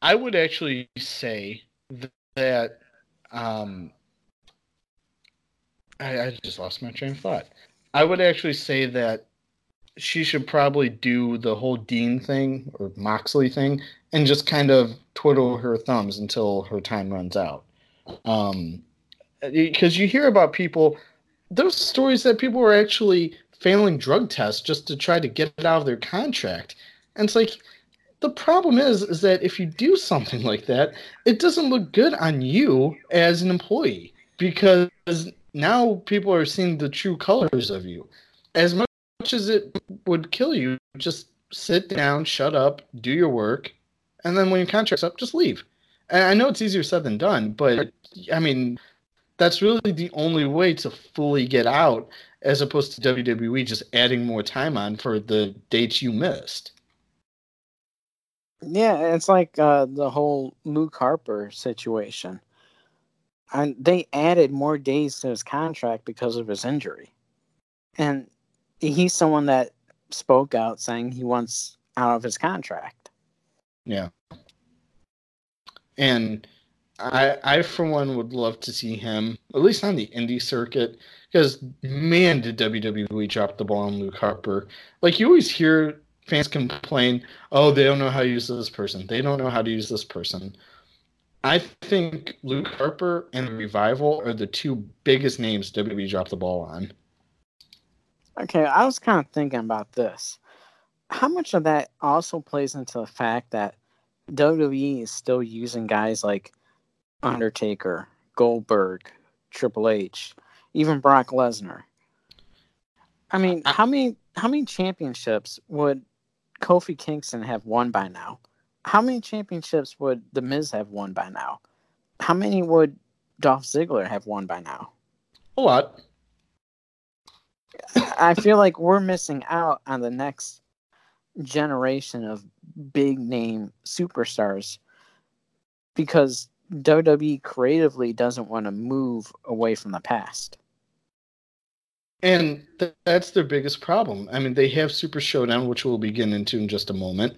I would actually say that um, I, I just lost my train of thought. I would actually say that she should probably do the whole Dean thing or Moxley thing and just kind of twiddle her thumbs until her time runs out. Um, because you hear about people, those stories that people were actually failing drug tests just to try to get it out of their contract. And it's like, the problem is is that if you do something like that, it doesn't look good on you as an employee because now people are seeing the true colors of you. As much as it would kill you, just sit down, shut up, do your work, and then when your contract's up, just leave. And I know it's easier said than done, but I mean, that's really the only way to fully get out, as opposed to WWE just adding more time on for the dates you missed. Yeah, it's like uh, the whole Luke Harper situation. And they added more days to his contract because of his injury. And he's someone that spoke out saying he wants out of his contract. Yeah. And I, I for one would love to see him at least on the indie circuit because man did WWE drop the ball on Luke Harper. Like you always hear fans complain, oh, they don't know how to use this person. They don't know how to use this person. I think Luke Harper and Revival are the two biggest names WWE dropped the ball on. Okay, I was kind of thinking about this. How much of that also plays into the fact that WWE is still using guys like Undertaker, Goldberg, Triple H, even Brock Lesnar? I mean, how many how many championships would Kofi Kingston have won by now? How many championships would The Miz have won by now? How many would Dolph Ziggler have won by now? A lot. I feel like we're missing out on the next generation of big name superstars because WWE creatively doesn't want to move away from the past. And th- that's their biggest problem. I mean, they have Super Showdown, which we'll begin into in just a moment.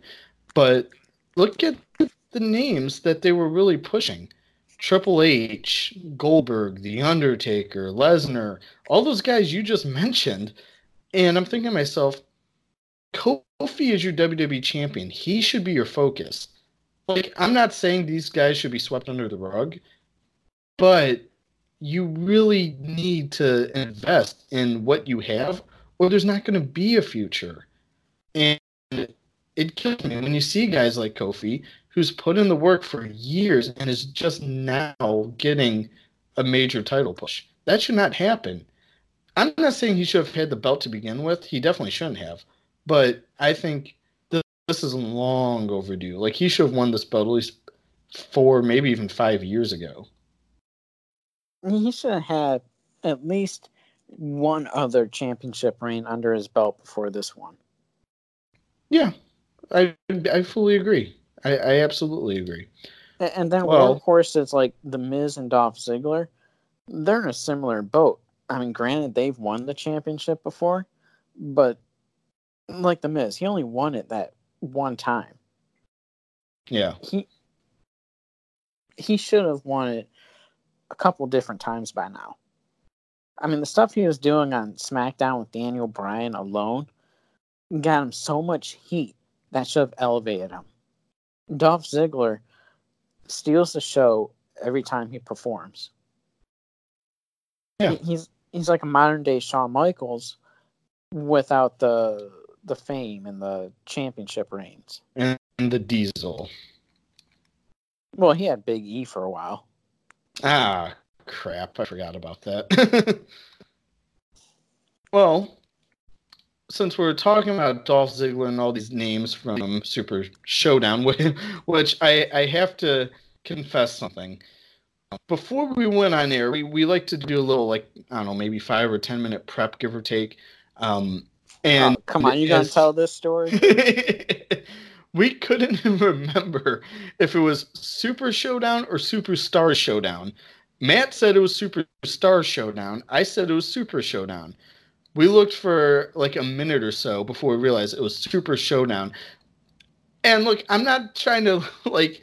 But look at the names that they were really pushing Triple H, Goldberg, The Undertaker, Lesnar, all those guys you just mentioned. And I'm thinking to myself, Kofi is your WWE champion. He should be your focus. Like, I'm not saying these guys should be swept under the rug, but you really need to invest in what you have, or there's not going to be a future. And it kills me when you see guys like Kofi, who's put in the work for years and is just now getting a major title push. That should not happen. I'm not saying he should have had the belt to begin with. He definitely shouldn't have. But I think this is long overdue. Like he should have won this belt at least four, maybe even five years ago. He should have had at least one other championship reign under his belt before this one. Yeah, I I fully agree. I, I absolutely agree. And then well, workhorses like the Miz and Dolph Ziggler, they're in a similar boat. I mean, granted, they've won the championship before, but like the Miz, he only won it that one time. Yeah. He he should have won it a couple different times by now. I mean, the stuff he was doing on SmackDown with Daniel Bryan alone got him so much heat that should have elevated him. Dolph Ziggler steals the show every time he performs. Yeah. He's he's like a modern day Shawn Michaels without the the fame and the championship reigns. And the Diesel. Well, he had Big E for a while. Ah, crap. I forgot about that. well, since we're talking about Dolph Ziggler and all these names from Super Showdown, which I, I have to confess something. Before we went on air, we, we like to do a little, like, I don't know, maybe five or 10 minute prep, give or take. Um, and oh, come on, you gonna tell this story? we couldn't remember if it was Super Showdown or Superstar Showdown. Matt said it was Superstar Showdown. I said it was Super Showdown. We looked for like a minute or so before we realized it was Super Showdown. And look, I'm not trying to like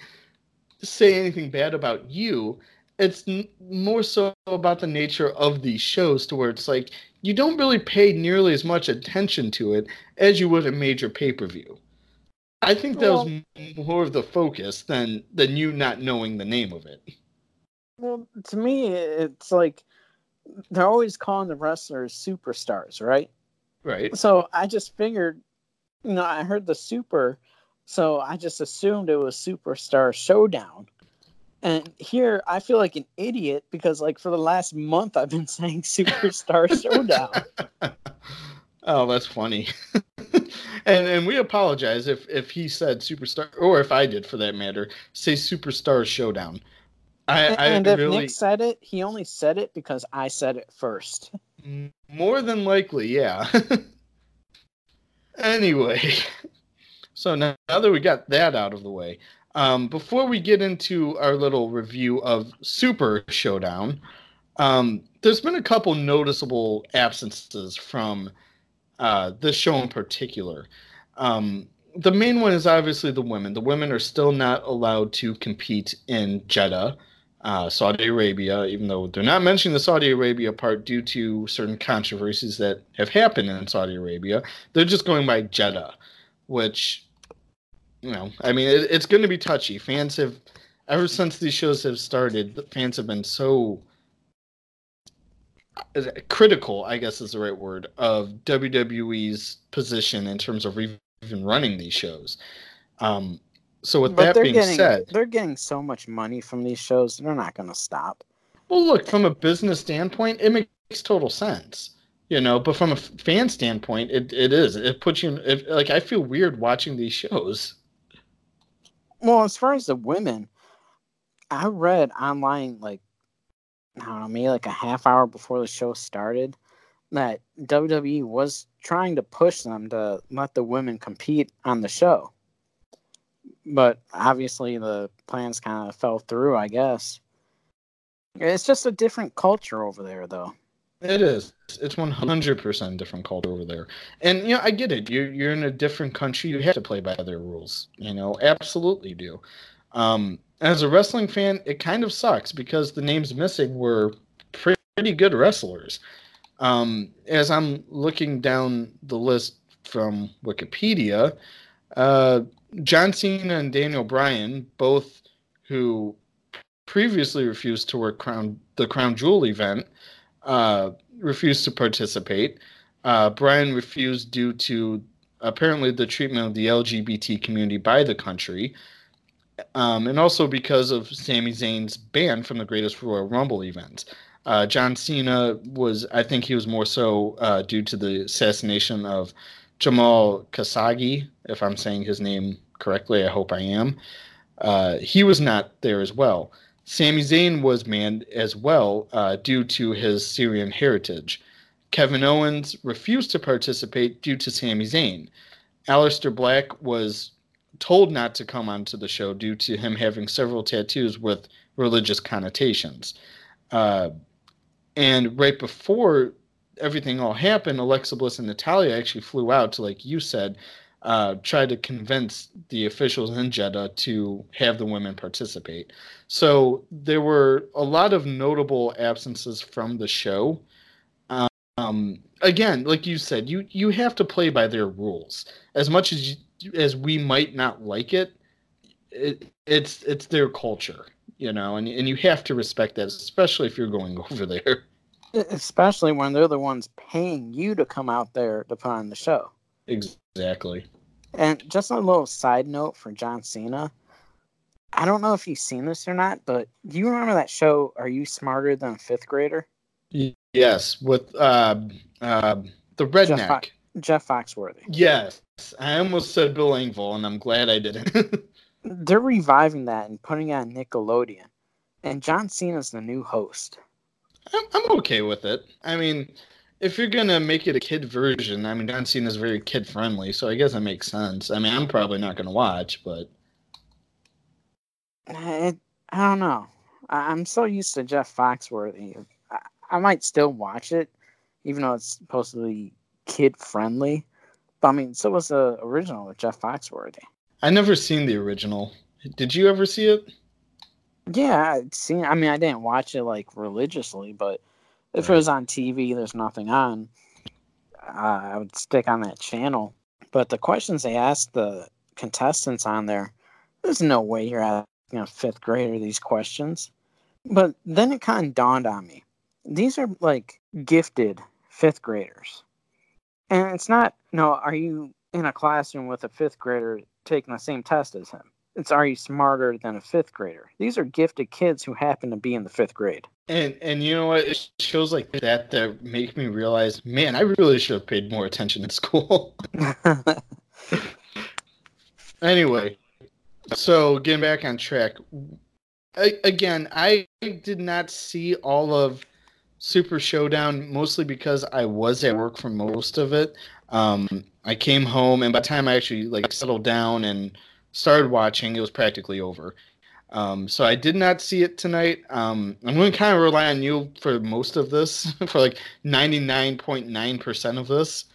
say anything bad about you. It's n- more so about the nature of these shows to where it's like you don't really pay nearly as much attention to it as you would a major pay per view. I think that well, was more of the focus than than you not knowing the name of it. Well, to me, it's like they're always calling the wrestlers superstars, right? Right. So I just figured, you know, I heard the super, so I just assumed it was Superstar Showdown. And here I feel like an idiot because like for the last month I've been saying Superstar Showdown. oh, that's funny. and and we apologize if if he said Superstar or if I did for that matter, say Superstar Showdown. I, and, I and if really... Nick said it, he only said it because I said it first. More than likely, yeah. anyway, so now, now that we got that out of the way, um, before we get into our little review of Super Showdown, um, there's been a couple noticeable absences from uh, this show in particular. Um, the main one is obviously the women. The women are still not allowed to compete in Jeddah, uh, Saudi Arabia, even though they're not mentioning the Saudi Arabia part due to certain controversies that have happened in Saudi Arabia. They're just going by Jeddah, which you know, I mean, it, it's going to be touchy. Fans have ever since these shows have started, fans have been so critical, I guess is the right word, of WWE's position in terms of even running these shows. Um, so with But that being getting said, they're getting so much money from these shows, they're not going to stop. well, look from a business standpoint, it makes total sense, you know. But from a fan standpoint, it, it is. It puts you in, it, like I feel weird watching these shows. Well, as far as the women, I read online like I don't know, maybe like a half hour before the show started that WWE was trying to push them to let the women compete on the show. But obviously the plans kind of fell through, I guess. It's just a different culture over there though. It is. It's one hundred percent different culture over there, and you know I get it. You're you're in a different country. You have to play by their rules. You know, absolutely do. Um, as a wrestling fan, it kind of sucks because the names missing were pretty good wrestlers. Um, as I'm looking down the list from Wikipedia, uh, John Cena and Daniel Bryan, both who previously refused to work Crown the Crown Jewel event, uh, refused to participate. Uh, Bryan refused due to apparently the treatment of the LGBT community by the country, um, and also because of Sami Zayn's ban from the Greatest Royal Rumble event. Uh, John Cena was, I think, he was more so uh, due to the assassination of Jamal Khashoggi, if I'm saying his name correctly. I hope I am. Uh, he was not there as well. Sami Zayn was banned as well uh, due to his Syrian heritage. Kevin Owens refused to participate due to Sami Zayn. Aleister Black was told not to come onto the show due to him having several tattoos with religious connotations. Uh, and right before everything all happened, Alexa Bliss and Natalya actually flew out to, like you said, uh, try to convince the officials in Jeddah to have the women participate. So there were a lot of notable absences from the show. Um, again, like you said, you you have to play by their rules. As much as you, as we might not like it, it it's it's their culture, you know, and and you have to respect that, especially if you're going over there. Especially when they're the ones paying you to come out there to put on the show. Exactly. And just a little side note for John Cena. I don't know if you've seen this or not, but do you remember that show, Are You Smarter Than a Fifth Grader? Yes, with uh, uh, the redneck. Jeff, Fo- Jeff Foxworthy. Yes, I almost said Bill Engvall, and I'm glad I didn't. They're reviving that and putting it on Nickelodeon. And John Cena's the new host. I'm, I'm okay with it. I mean, if you're gonna make it a kid version, I mean, John Cena's very kid friendly, so I guess it makes sense. I mean, I'm probably not gonna watch, but I, I don't know. I, I'm so used to Jeff Foxworthy. I, I might still watch it, even though it's supposedly kid friendly. But I mean, so was the original with Jeff Foxworthy. I never seen the original. Did you ever see it? Yeah, I'd seen. I mean, I didn't watch it like religiously, but if it was on TV, there's nothing on. Uh, I would stick on that channel. But the questions they asked the contestants on there, there's no way you're asking a fifth grader these questions. But then it kind of dawned on me. These are like gifted fifth graders. And it's not, no, are you in a classroom with a fifth grader taking the same test as him? It's are you smarter than a fifth grader? These are gifted kids who happen to be in the fifth grade. And and you know what? It shows like that that make me realize, man, I really should have paid more attention in school. anyway, so getting back on track. I, again, I did not see all of Super Showdown mostly because I was at work for most of it. Um, I came home, and by the time I actually like settled down and started watching, it was practically over. Um, so I did not see it tonight. Um, I'm going to kind of rely on you for most of this, for like 99.9% of this.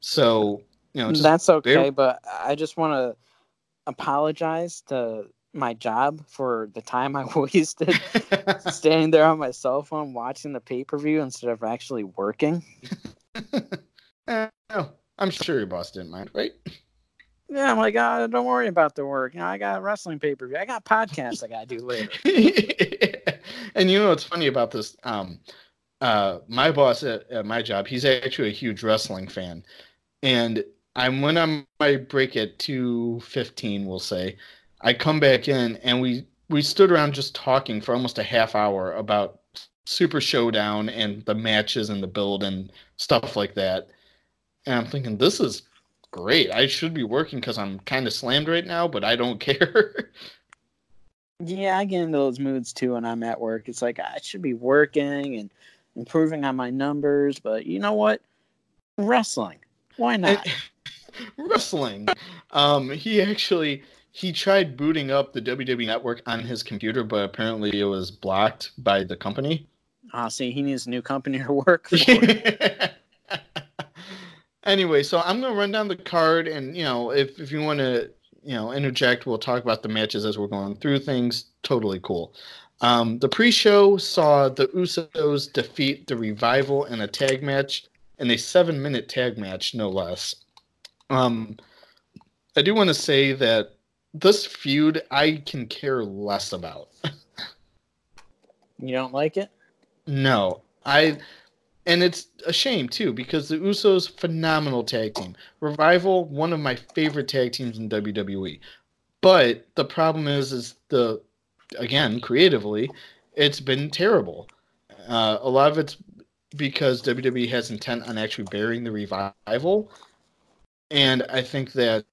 So, you know, that's okay, bear- but I just want to apologize to my job for the time I wasted standing there on my cell phone watching the pay per view instead of actually working. uh, oh, I'm sure your boss didn't mind, right? Yeah, I'm like, oh, don't worry about the work. You know, I got wrestling pay per view. I got podcasts I gotta do later. and you know what's funny about this? Um, uh, my boss at, at my job, he's actually a huge wrestling fan, and I'm when I'm my break at two fifteen, we'll say, I come back in and we we stood around just talking for almost a half hour about Super Showdown and the matches and the build and stuff like that. And I'm thinking, this is great. I should be working because I'm kind of slammed right now, but I don't care. yeah, I get into those moods too when I'm at work. It's like I should be working and improving on my numbers, but you know what? Wrestling. Why not? wrestling. Um, he actually he tried booting up the WWE network on his computer, but apparently it was blocked by the company. Ah, uh, see, he needs a new company to work for. anyway, so I'm gonna run down the card, and you know, if if you want to, you know, interject, we'll talk about the matches as we're going through things. Totally cool. Um, the pre-show saw the Usos defeat the Revival in a tag match, in a seven-minute tag match, no less. Um, I do want to say that this feud I can care less about. you don't like it? No, I, and it's a shame too because the Usos phenomenal tag team, Revival one of my favorite tag teams in WWE, but the problem is is the, again creatively, it's been terrible. Uh, a lot of it's because WWE has intent on actually burying the Revival, and I think that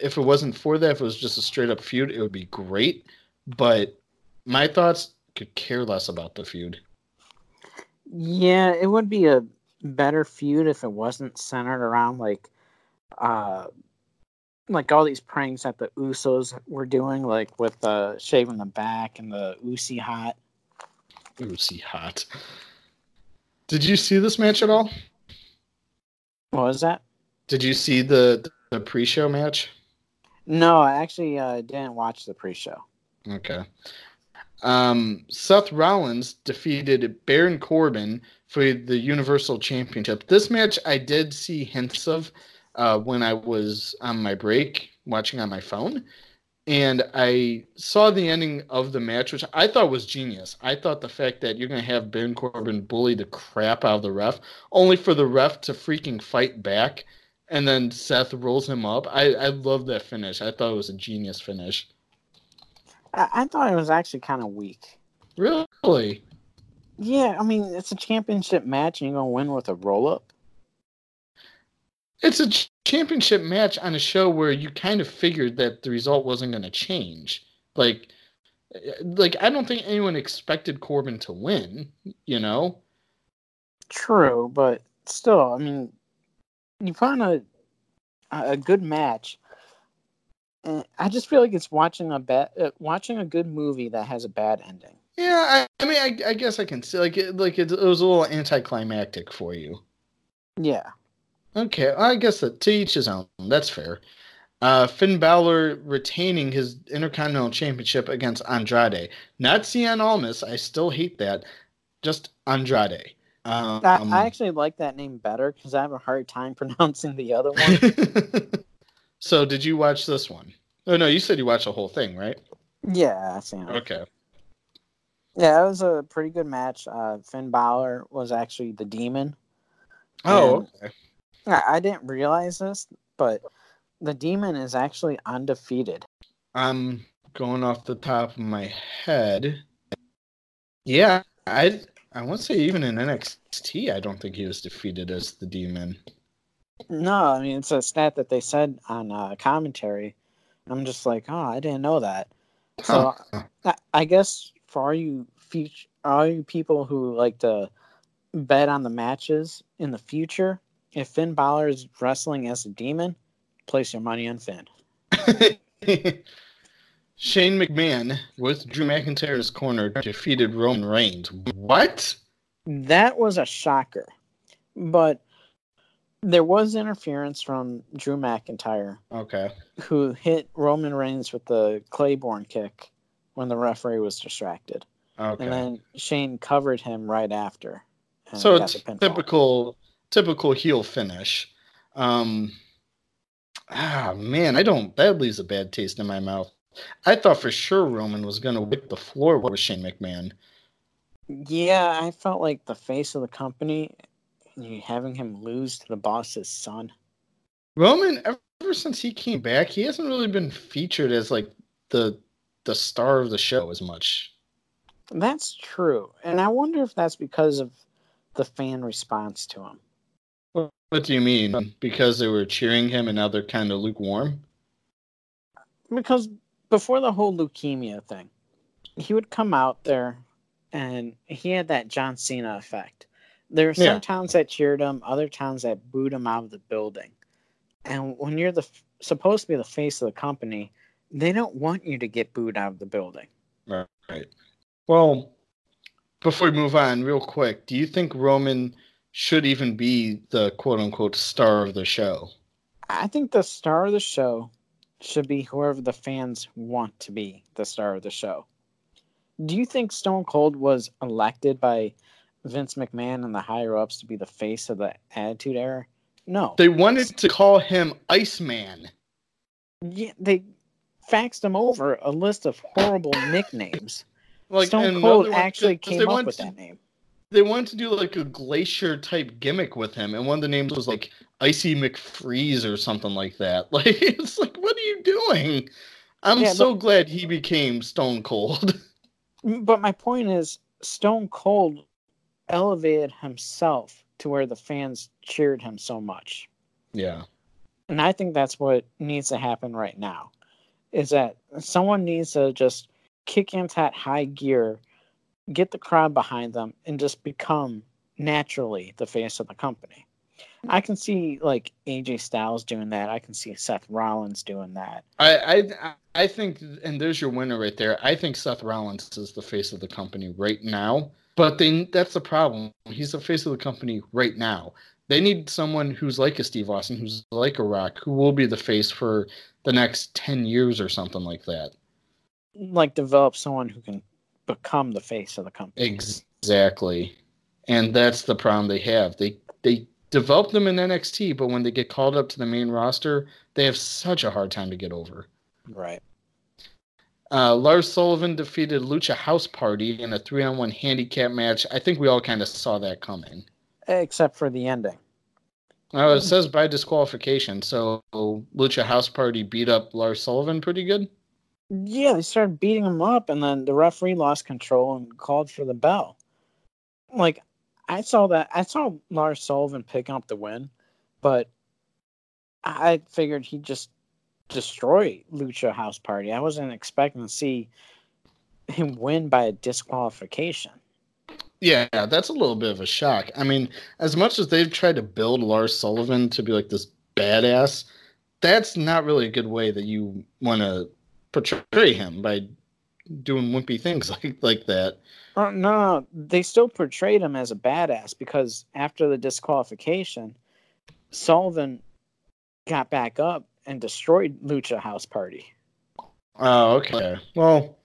if it wasn't for that, if it was just a straight up feud, it would be great. But my thoughts could care less about the feud. Yeah, it would be a better feud if it wasn't centered around like uh like all these pranks that the Usos were doing, like with uh shaving the back and the Usi hot. Usi hot. Did you see this match at all? What was that? Did you see the the pre-show match? No, I actually uh, didn't watch the pre-show. Okay. Um, Seth Rollins defeated Baron Corbin for the Universal Championship. This match I did see hints of uh, when I was on my break watching on my phone. And I saw the ending of the match, which I thought was genius. I thought the fact that you're going to have Baron Corbin bully the crap out of the ref, only for the ref to freaking fight back and then Seth rolls him up. I I love that finish. I thought it was a genius finish. I, I thought it was actually kind of weak. Really? Yeah, I mean it's a championship match, and you're gonna win with a roll up. It's a championship match on a show where you kind of figured that the result wasn't going to change. Like, like I don't think anyone expected Corbin to win. You know. True, but still, I mean, you find a a good match. And I just feel like it's watching a bad, uh, watching a good movie that has a bad ending. Yeah, I, I mean, I, I, guess I can see like it, like it, it, was a little anticlimactic for you. Yeah. Okay, I guess that to each his own. That's fair. Uh, Finn Balor retaining his Intercontinental Championship against Andrade, not Cien Almas. I still hate that. Just Andrade. Um, I, I, actually like that name better because I have a hard time pronouncing the other one. so, did you watch this one? Oh no, you said you watched the whole thing, right? Yeah, I seen it. Okay. Yeah, it was a pretty good match. Uh, Finn Balor was actually the demon. Oh, okay. I, I didn't realize this, but the demon is actually undefeated. I'm going off the top of my head. Yeah, I I want to say even in NXT, I don't think he was defeated as the Demon. No, I mean it's a stat that they said on uh, commentary. I'm just like, oh, I didn't know that. So huh. I, guess for all you future, all you people who like to bet on the matches in the future, if Finn Balor is wrestling as a demon, place your money on Finn. Shane McMahon with Drew McIntyre McIntyre's corner defeated Roman Reigns. What? That was a shocker. But there was interference from Drew McIntyre. Okay. Who hit Roman Reigns with the Claymore kick when the referee was distracted. Okay. And then Shane covered him right after. So it's typical typical heel finish. Um Ah man, I don't. That leaves a bad taste in my mouth. I thought for sure Roman was gonna whip the floor with Shane McMahon. Yeah, I felt like the face of the company, you having him lose to the boss's son. Roman, ever since he came back, he hasn't really been featured as like the the star of the show as much. That's true, and I wonder if that's because of the fan response to him. What do you mean? Because they were cheering him and now they're kind of lukewarm? Because before the whole leukemia thing, he would come out there and he had that John Cena effect. There were some Yeah. towns that cheered him, other towns that booed him out of the building. And when you're the supposed to be the face of the company, they don't want you to get booed out of the building. Right. Right. Well, before we move on, real quick, do you think Roman should even be the quote unquote star of the show? I think the star of the show should be whoever the fans want to be the star of the show. Do you think Stone Cold was elected by Vince McMahon and the higher ups to be the face of the Attitude Era? No. They wanted to call him Iceman. Yeah, they faxed him over a list of horrible nicknames. Like Stone Cold actually 'cause came up with to- that name. They wanted to do like a glacier type gimmick with him, and one of the names was like Icy McFreeze or something like that. Like it's like, what are you doing? I'm Yeah, so glad he became Stone Cold. But my point is, Stone Cold elevated himself to where the fans cheered him so much. yeah. And I think that's what needs to happen right now. Is that someone needs to just kick into that high gear, get the crowd behind them, and just become naturally the face of the company. I can see like AJ Styles doing that. I can see Seth Rollins doing that. I, I I think, and there's your winner right there. I think Seth Rollins is the face of the company right now. But they, that's the problem. He's the face of the company right now. They need someone who's like a Steve Austin, who's like a Rock, who will be the face for the next ten years or something like that. Like develop someone who can become the face of the company. Exactly, and that's the problem they have. They they develop them in NXT, but when they get called up to the main roster, they have such a hard time to get over. Right. Uh, Lars Sullivan defeated Lucha House Party in a three on one handicap match. I think we all kind of saw that coming. Except for the ending. Uh, it says by disqualification, so Lucha House Party beat up Lars Sullivan pretty good. Yeah, they started beating him up, and then the referee lost control and called for the bell. Like, I saw that. I saw Lars Sullivan pick up the win, but I figured he'd just destroy Lucha House Party. I wasn't expecting to see him win by a disqualification. Yeah, that's a little bit of a shock. I mean, as much as they've tried to build Lars Sullivan to be like this badass, that's not really a good way that you want to portray him by doing wimpy things like like that. Oh, no, no, they still portrayed him as a badass because after the disqualification, Sullivan got back up and destroyed Lucha House Party. Oh, okay. Well,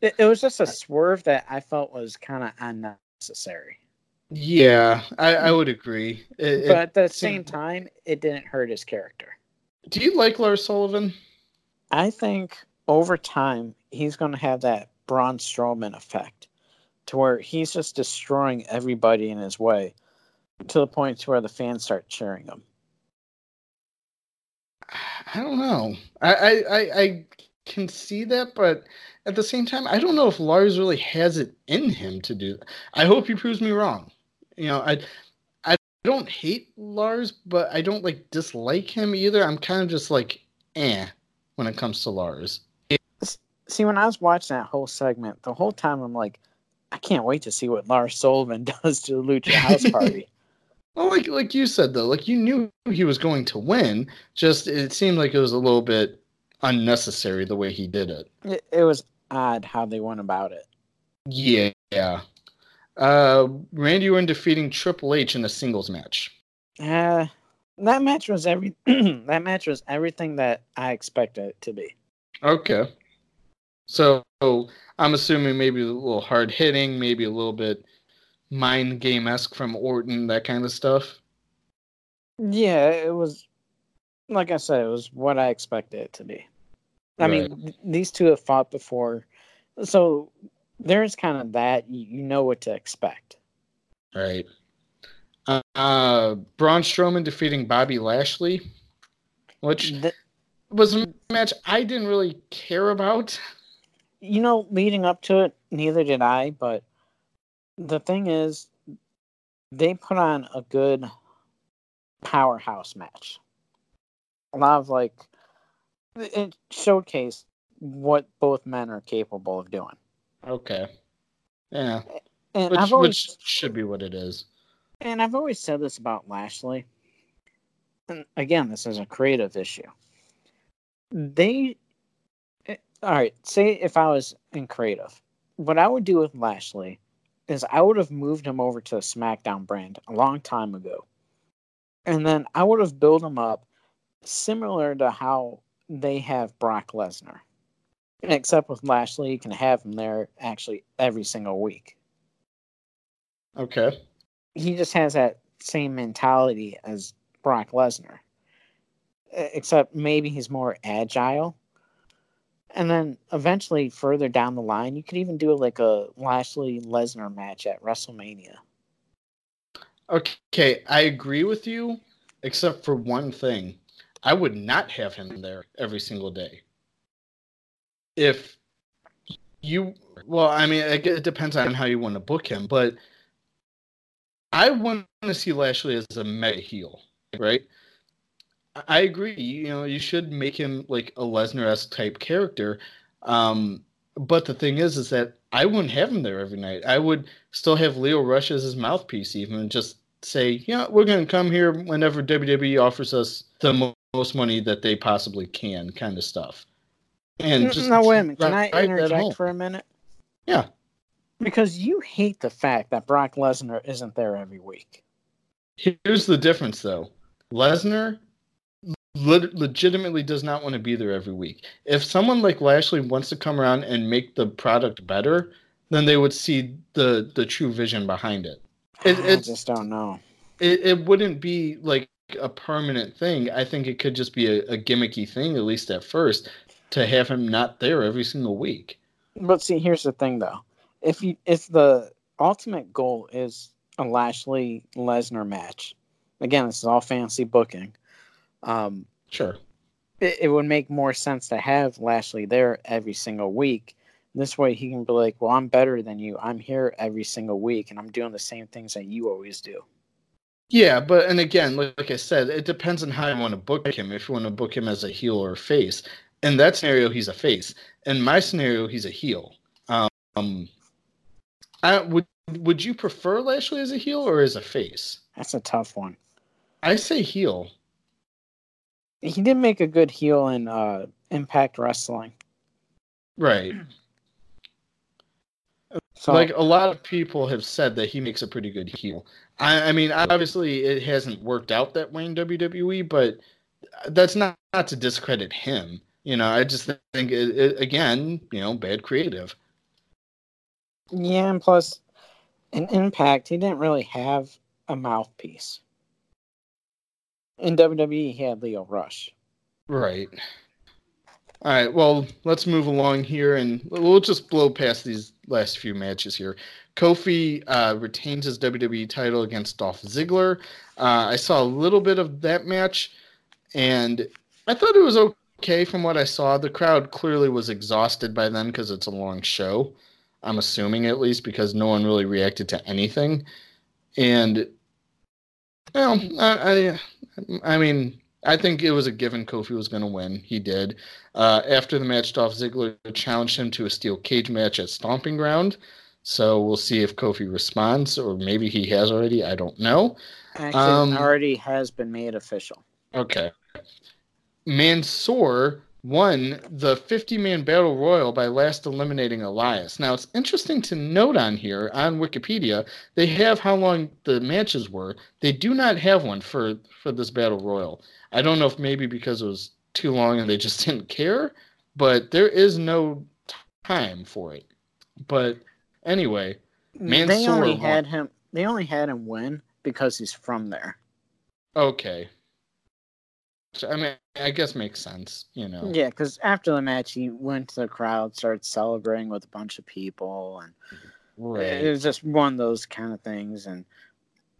It, it was just a swerve that I felt was kind of unnecessary. yeah, I, I would agree. It- But at the same time, it didn't hurt his character. do you like Lars Sullivan? I think over time, he's going to have that Braun Strowman effect to where he's just destroying everybody in his way to the point to where the fans start cheering him. I don't know. I, I, I, I can see that, but at the same time, I don't know if Lars really has it in him to do. I hope he proves me wrong. You know, I, I don't hate Lars, but I don't like dislike him either. I'm kind of just like, eh, when it comes to Lars. See, when I was watching that whole segment, the whole time I'm like, I can't wait to see what Lars Sullivan does to the Lucha House Party. Well, like like you said though, like you knew he was going to win. Just it seemed like it was a little bit unnecessary the way he did it. it, it was odd how they went about it. Yeah. Uh, Randy Orton defeating Triple H in a singles match. Uh, that match was every that match was everything that I expected it to be. Okay. So I'm assuming maybe a little hard hitting, maybe a little bit mind game esque from Orton, that kind of stuff. Yeah, it was like I said, it was what I expected it to be. I Right. mean, th- these two have fought before, so there's kind of that. You, you know what to expect. Right. Uh, uh, Braun Strowman defeating Bobby Lashley, which Th- was a match I didn't really care about. You know, leading up to it, neither did I. But the thing is, they put on a good powerhouse match. A lot of like, it showcased what both men are capable of doing. Okay. Yeah. And Which, I've always which should be what it is. And I've always said this about Lashley. And again, this is a creative issue. They, all right, say if I was in creative, what I would do with Lashley is I would have moved him over to the SmackDown brand a long time ago. And then I would have built him up similar to how they have Brock Lesnar. Except with Lashley, you can have him there actually every single week Okay. he just has that same mentality as Brock Lesnar, except maybe he's more agile. And then eventually, further down the line, you could even do like a Lashley Lesnar match at WrestleMania. Okay, I agree with you, except for one thing. I would not have him there every single day. If you, well, I mean, it depends on how you want to book him, but I want to see Lashley as a mega heel, right? I- agree. You know, you should make him like a Lesnar esque type character. Um, but the thing is, is that I wouldn't have him there every night. I would still have Lio Rush as his mouthpiece, even and just say, yeah, we're going to come here whenever WWE offers us the mo- most money that they possibly can, kind of stuff. And just now, wait a minute. Can I right- right at home. interject for a minute? Yeah. Because you hate the fact that Brock Lesnar isn't there every week. Here's the difference, though. Lesnar le- legitimately does not want to be there every week. If someone like Lashley wants to come around and make the product better, then they would see the the true vision behind it. It, I just don't know. it, it wouldn't be like a permanent thing. I think it could just be a, a gimmicky thing, at least at first, to have him not there every single week. But see, here's the thing, though. If you if the ultimate goal is a Lashley Lesnar match, again, this is all fancy booking. Um, Sure. it, it would make more sense to have Lashley there every single week. This way, he can be like, "Well, I'm better than you. I'm here every single week, and I'm doing the same things that you always do." Yeah, but and again, like, like I said, it depends on how you want to book him. If you want to book him as a heel or a face, in that scenario, he's a face. In my scenario, he's a heel. Um, I, would would you prefer Lashley as a heel or as a face? That's a tough one. I say heel. He did make a good heel in uh, Impact Wrestling. Right. So, like a lot of people have said that he makes a pretty good heel. I, I mean, obviously it hasn't worked out that way in WWE, but that's not, not to discredit him. You know, I just think it, it, again, you know, bad creative. Yeah, and plus, in Impact, he didn't really have a mouthpiece. In WWE, he had Lio Rush. Right. All right. Well, let's move along here, and we'll just blow past these last few matches here. Kofi uh, retains his WWE title against Dolph Ziggler. Uh, I saw a little bit of that match, and I thought it was okay from what I saw. The crowd clearly was exhausted by then because it's a long show. I'm assuming at least because no one really reacted to anything, and well, I, I, I mean, I think it was a given Kofi was going to win. He did. Uh, after the match, Dolph Ziggler challenged him to a steel cage match at Stomping Ground. So we'll see if Kofi responds, or maybe he has already. I don't know. Actually, Um, already has been made official. Okay. Mansoor won the 50 man battle royal by last eliminating Elias. Now, it's interesting to note on here on Wikipedia, they have how long the matches were. They do not have one for, for this battle royal. I don't know if maybe because it was too long and they just didn't care, but there is no time for it. But anyway, Mansoor they only won. had him. They only had him win because he's from there. Okay. I mean, I guess makes sense, you know. Yeah, because after the match, he went to the crowd, started celebrating with a bunch of people, and Right. it was just one of those kind of things. And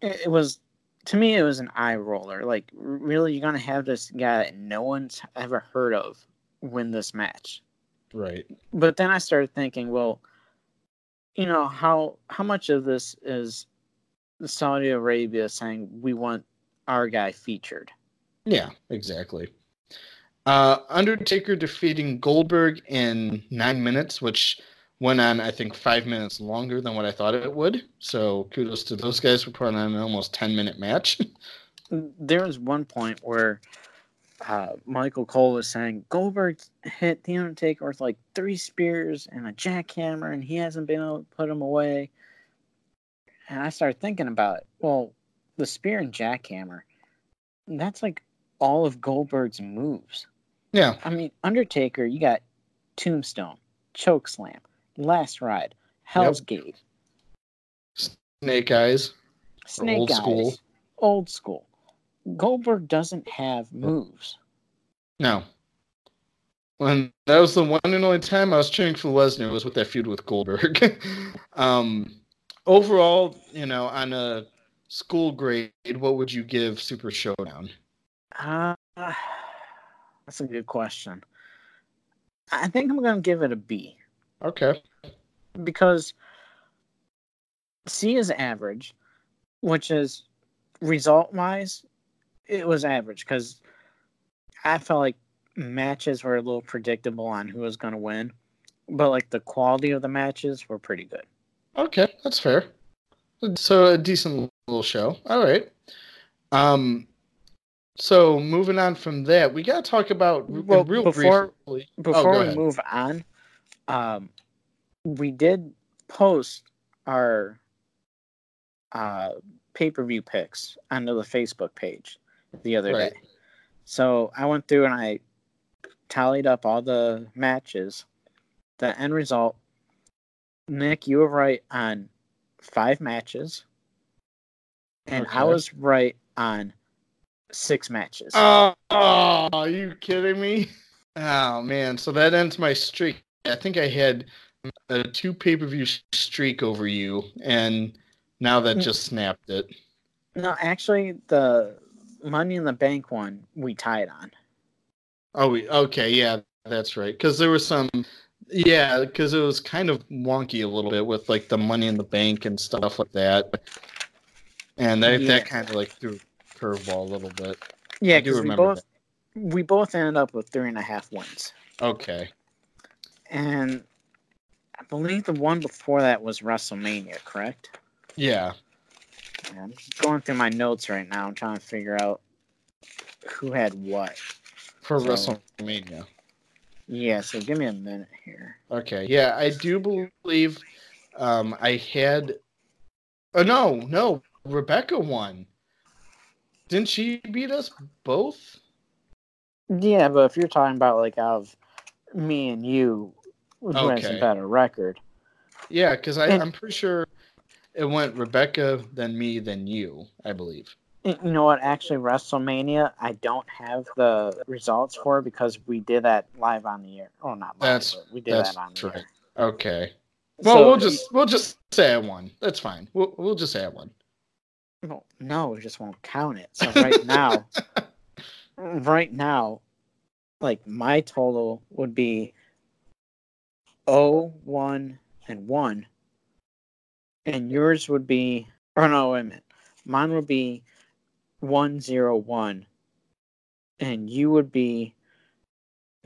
it, it was, to me, it was an eye roller. Like, really, you're gonna have this guy that no one's ever heard of win this match? Right. But then I started thinking, well, you know how how much of this is Saudi Arabia saying we want our guy featured? Yeah, exactly. Uh, Undertaker defeating Goldberg in nine minutes, which went on, I think, five minutes longer than what I thought it would. So kudos to those guys for putting on an almost 10 minute match. there was one point where uh, Michael Cole was saying Goldberg hit the Undertaker with like three spears and a jackhammer, and he hasn't been able to put him away. And I started thinking about it. Well, the spear and jackhammer, that's like all of Goldberg's moves. yeah. I mean, Undertaker, you got Tombstone, Choke Slam, Last Ride, Hell's Gate, Snake Eyes. Snake old Eyes, school. old school. Goldberg doesn't have moves. No. When that was the one and only time I was cheering for Lesnar was with that feud with Goldberg. um, overall, you know, on a school grade, what would you give Super Showdown? Uh, that's a good question. I think I'm going to give it a B Okay. because C is average, which is result wise, it was average because I felt like matches were a little predictable on who was going to win, but like the quality of the matches were pretty good. Okay, that's fair. So a decent little show. All right. Um so moving on from that, we got to talk about Well, real before- briefly. Oh, Before go we move on, um, we did post our uh, pay per view picks onto the Facebook page the other Right. day. So I went through and I tallied up all the matches. The end result, Nick, you were right on five matches, and I was right on six matches. Oh, oh, are you kidding me? Oh man, so that ends my streak. I think I had a two pay per view streak over you, and now that mm. just snapped it. No, actually, the Money in the Bank one we tied on. Oh, we okay, yeah, that's right. Because there was some, yeah, because it was kind of wonky a little bit with like the money in the bank and stuff like that, and that Yeah. that kind of like threw curveball a little bit. Yeah, because we both we both ended up with three and a half wins, Okay, and I believe the one before that was WrestleMania, correct? yeah, Yeah, I'm going through my notes right now. I'm trying to figure out who had what. for So- WrestleMania. Yeah, so give me a minute here. Okay, yeah, I do believe um, I had. Oh no, no, Rebecca won. Didn't she beat us both? Yeah, but if you're talking about like out of me and you, who has Okay. a better record? Yeah, because I'm pretty sure it went Rebecca, then me, then you. I believe. You know what? Actually, WrestleMania, I don't have the results for because we did that live on the air. Oh, not live. That's we did that's that on the right. air. Okay. Well, So- we'll just we'll just say I won. That's fine. We'll we'll just say I won. No, no, we just won't count it. So right now, right now, like my total would be oh one and one, and yours would be. Or no, wait a minute. Mine would be one zero one, and you would be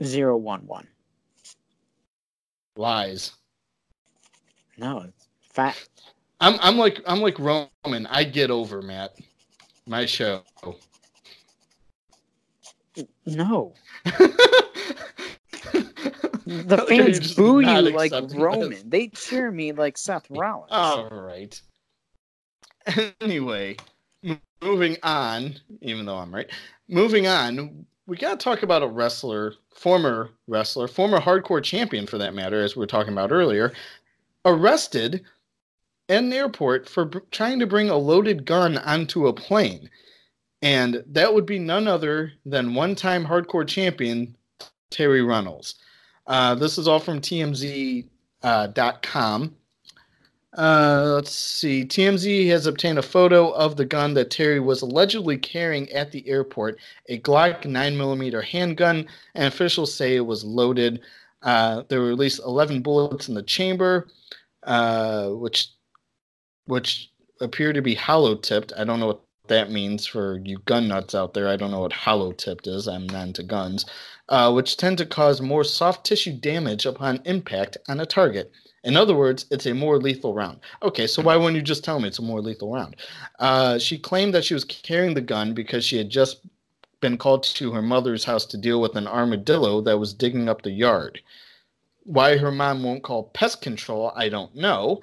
zero one one. Lies. No, it's fat. I'm I'm like I'm like Roman. I get over Matt. My show. No, the Look at you fans boo you like Roman. this. They cheer me like Seth Rollins. All right. Anyway, moving on, even though I'm right, moving on, we got to talk about a wrestler, former wrestler, former hardcore champion for that matter, as we were talking about earlier, arrested an airport for br- trying to bring a loaded gun onto a plane. And that would be none other than one time hardcore champion Terri Runnels. Uh, this is all from TMZ.com. Uh, uh, let's see. TMZ has obtained a photo of the gun that Terry was allegedly carrying at the airport, a Glock 9mm handgun, and officials say it was loaded. Uh, there were at least 11 bullets in the chamber, uh, which which appear to be hollow tipped. I don't know what that means for you gun nuts out there. I don't know what hollow tipped is. I'm not into guns, uh, which tend to cause more soft tissue damage upon impact on a target. In other words, it's a more lethal round. Okay, so why wouldn't you just tell me it's a more lethal round? Uh, she claimed that she was carrying the gun because she had just been called to her mother's house to deal with an armadillo that was digging up the yard. Why her mom won't call pest control, I don't know.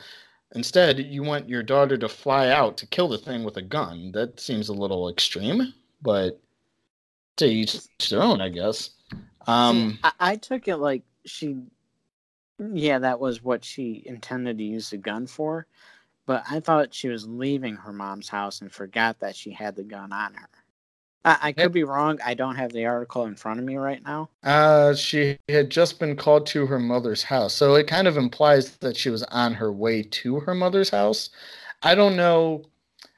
Instead, you want your daughter to fly out to kill the thing with a gun. That seems a little extreme, but to each their own, I guess. Um, I, I took it like she yeah, that was what she intended to use the gun for. But I thought she was leaving her mom's house and forgot that she had the gun on her. I, I could yep. be wrong. I don't have the article in front of me right now. Uh, she had just been called to her mother's house. So it kind of implies that she was on her way to her mother's house. I don't know.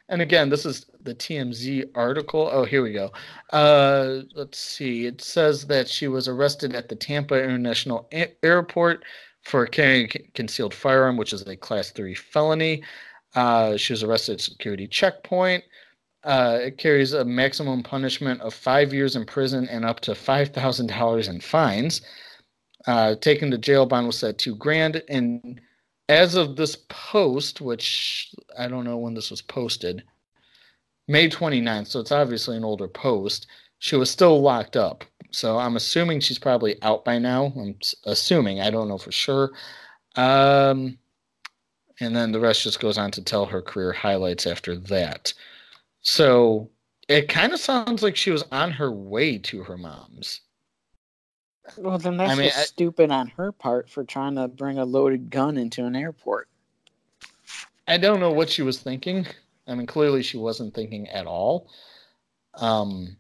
And again, this is the TMZ article. Oh, here we go. Uh, let's see. It says that she was arrested at the Tampa International a- Airport for carrying a concealed firearm, which is a class three felony. Uh, she was arrested at security checkpoint. Uh, it carries a maximum punishment of five years in prison and up to five thousand dollars in fines. Uh, taken to jail bond was set two grand. And as of this post, which I don't know when this was posted, May 29th, so it's obviously an older post, she was still locked up. So I'm assuming she's probably out by now. I'm assuming. I don't know for sure. Um, and then the rest just goes on to tell her career highlights after that. So it kind of sounds like she was on her way to her mom's. Well, then that's I mean, just I, stupid on her part for trying to bring a loaded gun into an airport. I don't know what she was thinking. I mean, clearly she wasn't thinking at all. Um,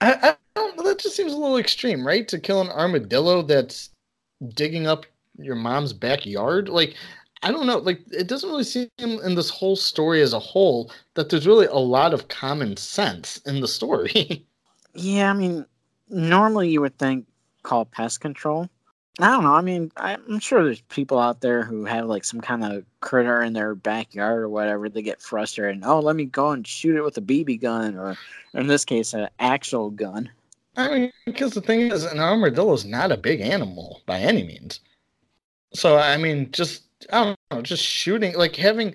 I, I don't. That just seems a little extreme, right? To kill an armadillo that's digging up your mom's backyard. Like, I don't know. Like, it doesn't really seem in this whole story as a whole that there's really a lot of common sense in the story. yeah, I mean, normally you would think call pest control. I don't know. I mean, I'm sure there's people out there who have like some kind of critter in their backyard or whatever. They get frustrated. And, oh, let me go and shoot it with a BB gun, or in this case, an actual gun. I mean, because the thing is, an armadillo is not a big animal by any means. So I mean, just I don't know, just shooting, like having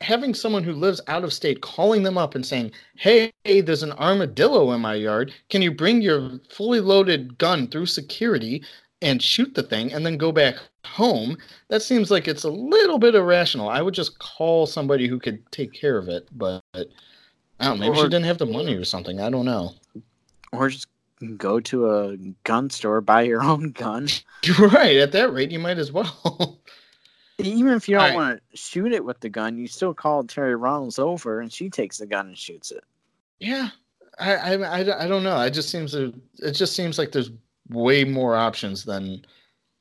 having someone who lives out of state calling them up and saying, "Hey, there's an armadillo in my yard. Can you bring your fully loaded gun through security and shoot the thing and then go back home, that seems like it's a little bit irrational. I would just call somebody who could take care of it, but I don't know, maybe or, she didn't have the money or something. I don't know. Or just go to a gun store, buy your own gun. Right. At that rate, you might as well. Even if you don't right. want to shoot it with the gun, you still call Terri Runnels over and she takes the gun and shoots it. Yeah. I, I, I, I don't know. It just seems to, it just seems like there's way more options than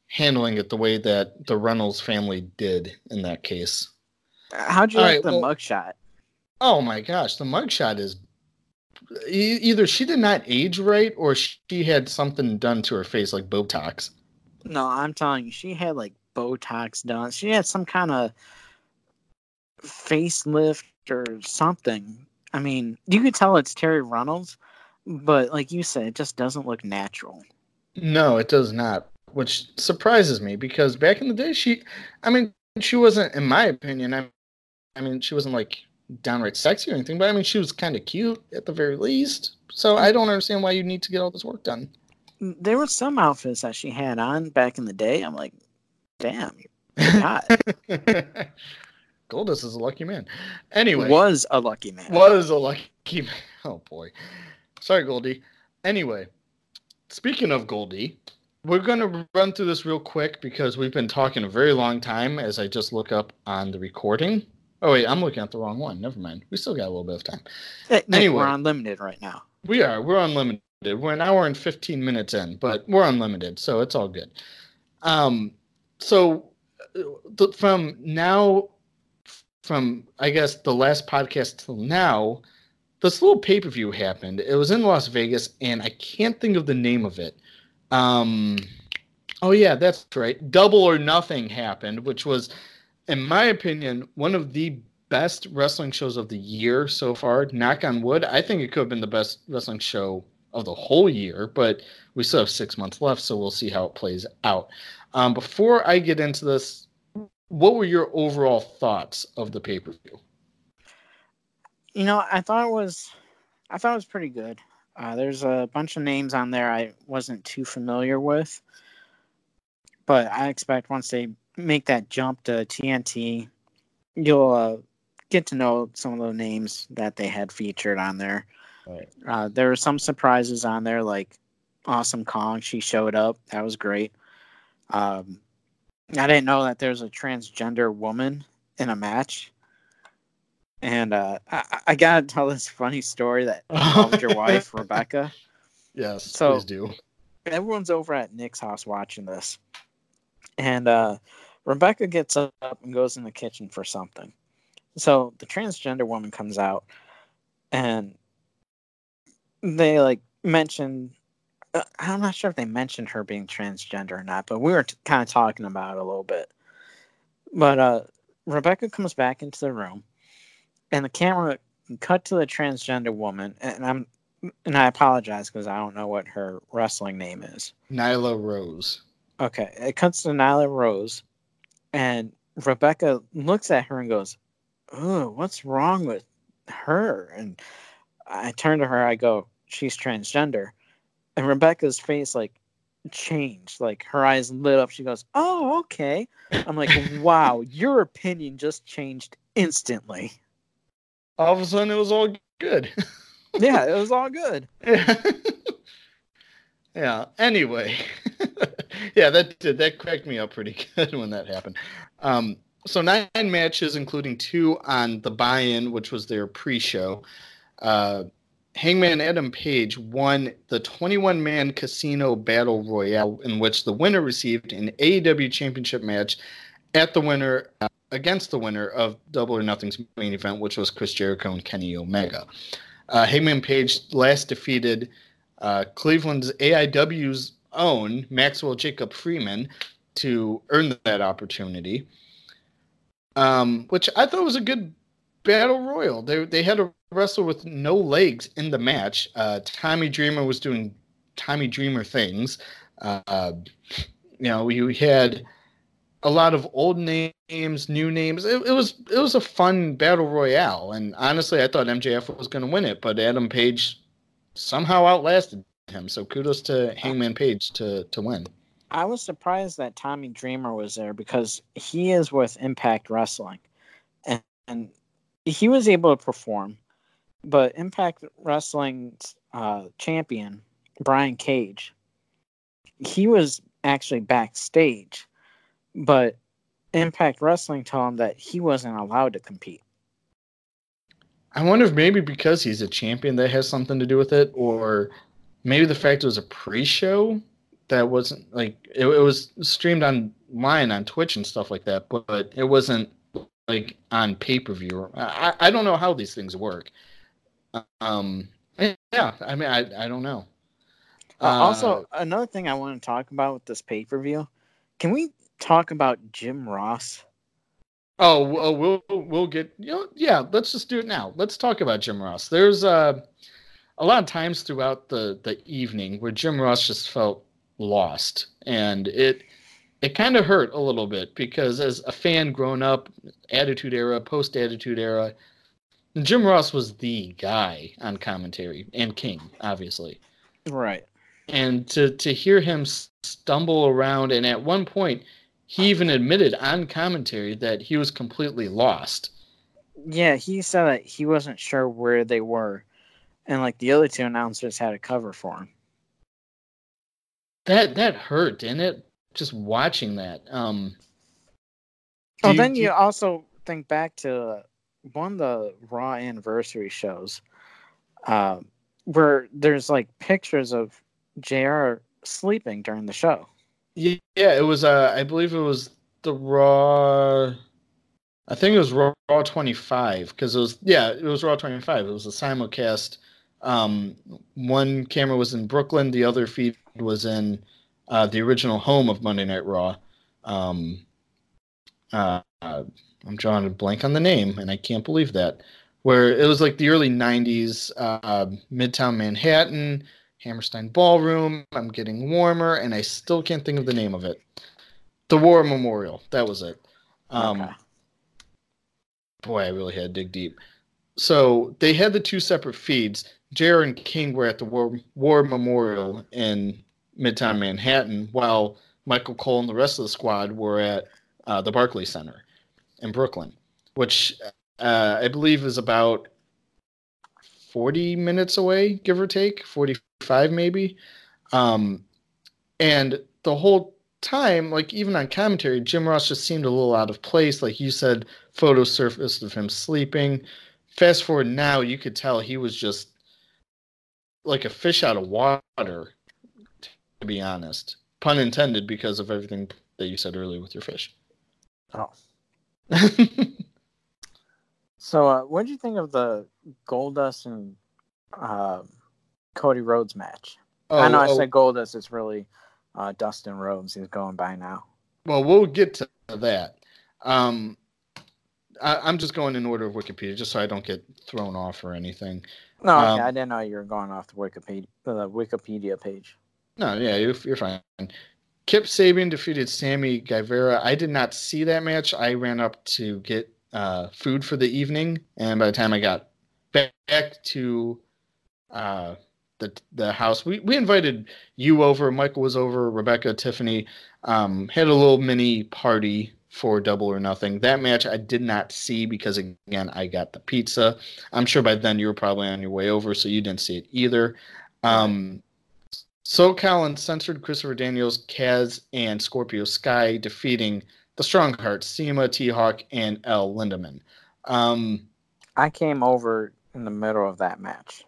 handling it the way that the Reynolds family did in that case. How'd you All like right, the well, mugshot? Oh my gosh, the mugshot is either she did not age right or she had something done to her face like Botox. No, I'm telling you, she had like Botox done. She had some kind of facelift or something. I mean, you could tell it's Terri Reynolds, but like you said, it just doesn't look natural. No, it does not, which surprises me because back in the day, she, I mean, she wasn't, in my opinion, I, I mean, she wasn't like downright sexy or anything, but I mean, she was kind of cute at the very least. So I don't understand why you need to get all this work done. There were some outfits that she had on back in the day. I'm like, damn, you're hot. Goldust is a lucky man. Anyway, was a lucky man. Was a lucky man. Oh boy, sorry, Goldie. Anyway, Speaking of Goldie, we're going to run through this real quick because we've been talking a very long time as I just look up on the recording. Oh wait, I'm looking at the wrong one. Never mind. We still got a little bit of time. Nick, Anyway. we're unlimited right now. We are. We're unlimited. We're an hour and 15 minutes in, but we're unlimited, so it's all good. Um, so uh, from now, from I guess the last podcast till now, this little pay per view happened. It was in Las Vegas, and I can't think of the name of it. Um, oh yeah, that's right. Double or Nothing happened, which was, in my opinion, one of the best wrestling shows of the year so far. Knock on wood. I think it could have been the best wrestling show of the whole year, but we still have six months left, so we'll see how it plays out. Um, before I get into this, what were your overall thoughts of the pay per view? You know, I thought it was, I thought it was pretty good. Uh, there's a bunch of names on there I wasn't too familiar with, but I expect once they make that jump to TNT, you'll uh, get to know some of the names that they had featured on there. Right. Uh, there were some surprises on there, like Awesome Kong. She showed up. That was great. Um, I didn't know that there's a transgender woman in a match. And uh, I, I gotta tell this funny story that involved your wife, Rebecca. Yes, So- please do. Everyone's over at Nick's house watching this. And uh, Rebecca gets up and goes in the kitchen for something. So the transgender woman comes out and they like mention uh, I'm not sure if they mentioned her being transgender or not, but we were t- kind of talking about it a little bit. But uh, Rebecca comes back into the room, and the camera cut to the transgender woman, and I'm and I apologize because I don't know what her wrestling name is. Nyla Rose. Okay, it cuts to Nyla Rose, and Rebecca looks at her and goes, "Oh, what's wrong with her?" And I turn to her, I go, "She's transgender," and Rebecca's face like changed, like her eyes lit up. She goes, "Oh, okay." I'm like, "Wow, your opinion just changed instantly." All of a sudden, it was all good. Yeah, it was all good. yeah. Anyway, yeah, that did that cracked me up pretty good when that happened. Um, so nine matches, including two on the buy-in, which was their pre-show. Uh, Hangman Adam Page won the 21-man Casino Battle Royale, in which the winner received an AEW Championship match at the winner uh, against the winner of Double or Nothing's main event, which was Chris Jericho and Kenny Omega. Uh, Hangman Page last defeated uh, Cleveland's AIW's own Maxwell Jacob Friedman to earn that opportunity, um, which I thought was a good battle royal. They they had a wrestler with no legs in the match. Uh, Tommy Dreamer was doing Tommy Dreamer things. Uh, you know, we, we had a lot of old names, new names. It, it was it was a fun battle royale, and honestly, I thought MJF was going to win it, but Adam Page somehow outlasted him. So kudos to Hangman Page to to win. I was surprised that Tommy Dreamer was there because he is with Impact Wrestling, and, and he was able to perform. But Impact Wrestling's uh, champion Brian Cage, he was actually backstage, but Impact Wrestling told him that he wasn't allowed to compete. I wonder if maybe because he's a champion that has something to do with it, or maybe the fact it was a pre-show that wasn't like it, it was streamed online on Twitch and stuff like that, but, but it wasn't like on pay-per-view. I, I don't know how these things work. Um, yeah, I mean, I, I don't know. Uh, also, another thing I want to talk about with this pay per view, can we talk about Jim Ross? Oh, well, we'll we'll get you know yeah. Let's just do it now. Let's talk about Jim Ross. There's uh, a lot of times throughout the the evening where Jim Ross just felt lost, and it it kind of hurt a little bit because as a fan grown up, Attitude Era, post Attitude Era, Jim Ross was the guy on commentary and King, obviously. Right. And to to hear him stumble around, and at one point he even admitted on commentary that he was completely lost. Yeah, he said that he wasn't sure where they were, and like the other two announcers had a cover for him. That that hurt, didn't it? Just watching that. Um. Oh, do then do you also think back to one of the Raw anniversary shows, uh, where there's like pictures of Jr. sleeping during the show. Yeah, it was. Uh, I believe it was the Raw. I think it was Raw, Raw 25 because it was. Yeah, it was Raw 25. It was a simulcast. Um, one camera was in Brooklyn, the other feed was in uh, the original home of Monday Night Raw. Um, uh, I'm drawing a blank on the name, and I can't believe that. Where it was like the early '90s, uh, Midtown Manhattan, Hammerstein Ballroom. I'm getting warmer, and I still can't think of the name of it. The War Memorial. That was it. Um, Okay. Boy, I really had to dig deep. So they had the two separate feeds. JR and King were at the War, War Memorial in Midtown Manhattan, while Michael Cole and the rest of the squad were at uh, the Barclays Center in Brooklyn, which uh, I believe is about 40 minutes away, give or take, 45 maybe. Um, and the whole time, like even on commentary, Jim Ross just seemed a little out of place. Like you said, photos surfaced of him sleeping. Fast forward now, you could tell he was just like a fish out of water, to be honest. Pun intended, because of everything that you said earlier with your fish. Oh. So, uh, what did you think of the Goldust and uh, Cody Rhodes match? I know I oh, said Goldust. It's really uh, Dustin Rhodes. He's going by now. Well, we'll get to that. Um, I, I'm just going in order of Wikipedia, just so I don't get thrown off or anything. No, okay, Um, I didn't know you were going off the Wikipedia the Wikipedia page. No, yeah, you're, you're fine. Kip Sabian defeated Sammy Guevara. I did not see that match. I ran up to get uh, food for the evening, and by the time I got back, back to uh, the the house, we, we invited you over. Michael was over. Rebecca, Tiffany um, had a little mini party for Double or Nothing. That match I did not see because again I got the pizza. I'm sure by then you were probably on your way over, so you didn't see it either. Um, SoCal Uncensored, Christopher Daniels, Kaz, and Scorpio Sky defeating the Stronghearts, CIMA, T Hawk, and El Lindaman. Um, I came over in the middle of that match.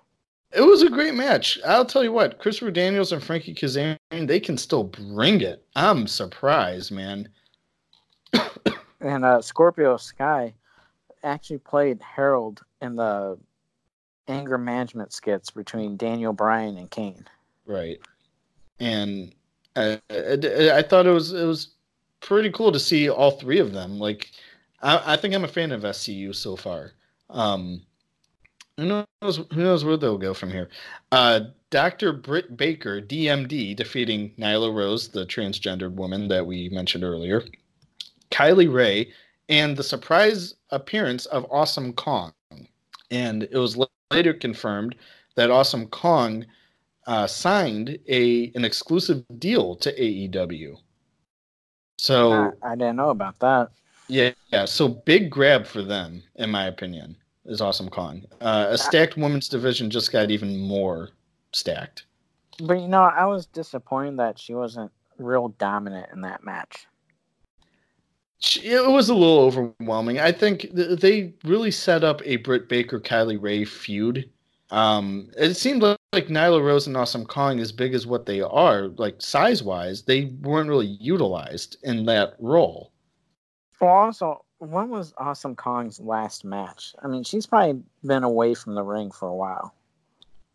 it was a great match. I'll tell you what, Christopher Daniels and Frankie Kazarian, they can still bring it. I'm surprised, man. And uh, Scorpio Sky actually played Harold in the anger management skits between Daniel Bryan and Kane. Right. And uh, I, I thought it was it was pretty cool to see all three of them. Like, I, I think I'm a fan of SCU so far. Um, who knows? Who knows where they'll go from here? Uh, Dr. Britt Baker, DMD, defeating Nyla Rose, the transgendered woman that we mentioned earlier. Kylie Rae, and the surprise appearance of Awesome Kong. And it was later confirmed that Awesome Kong uh, signed a an exclusive deal to AEW. So I, I didn't know about that. yeah, yeah. So big grab for them, in my opinion, is Awesome Kong. Uh, a stacked women's division just got even more stacked. But you know, I was disappointed that she wasn't real dominant in that match. She- It was a little overwhelming. I think th- they really set up a Britt Baker Kylie Rae feud. Um, it seemed like, like Nyla Rose and Awesome Kong, as big as what they are, like size wise, they weren't really utilized in that role. Well, also, when was Awesome Kong's last match? I mean, she's probably been away from the ring for a while.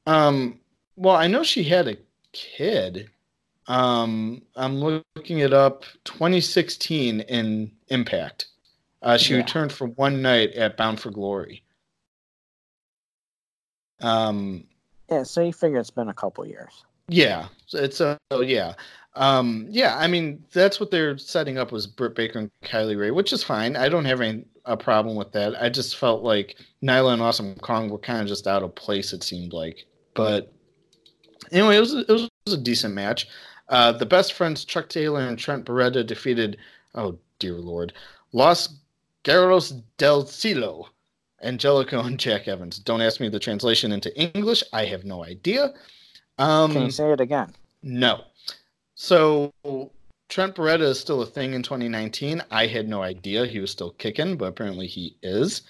Um, well, I know she had a kid. Um, I'm looking it up. 2016 in Impact. Uh, she Yeah. returned for one night at Bound for Glory. Um, Yeah, so you figure it's been a couple years. yeah, so it's a oh, yeah, um, yeah. I mean, that's what they're setting up was Britt Baker and Kylie Rae, which is fine. I don't have any a problem with that. I just felt like Nyla and Awesome Kong were kind of just out of place. It seemed like, but anyway, it was it was, it was a decent match. Uh, the best friends Chuck Taylor and Trent Beretta defeated. Oh dear lord, Los Guerreros del Cielo, Angelico and Jack Evans. Don't ask me the translation into English. I have no idea. Um, Can you say it again? no. So Trent Beretta is still a thing in 2019. I had no idea he was still kicking, but apparently he is.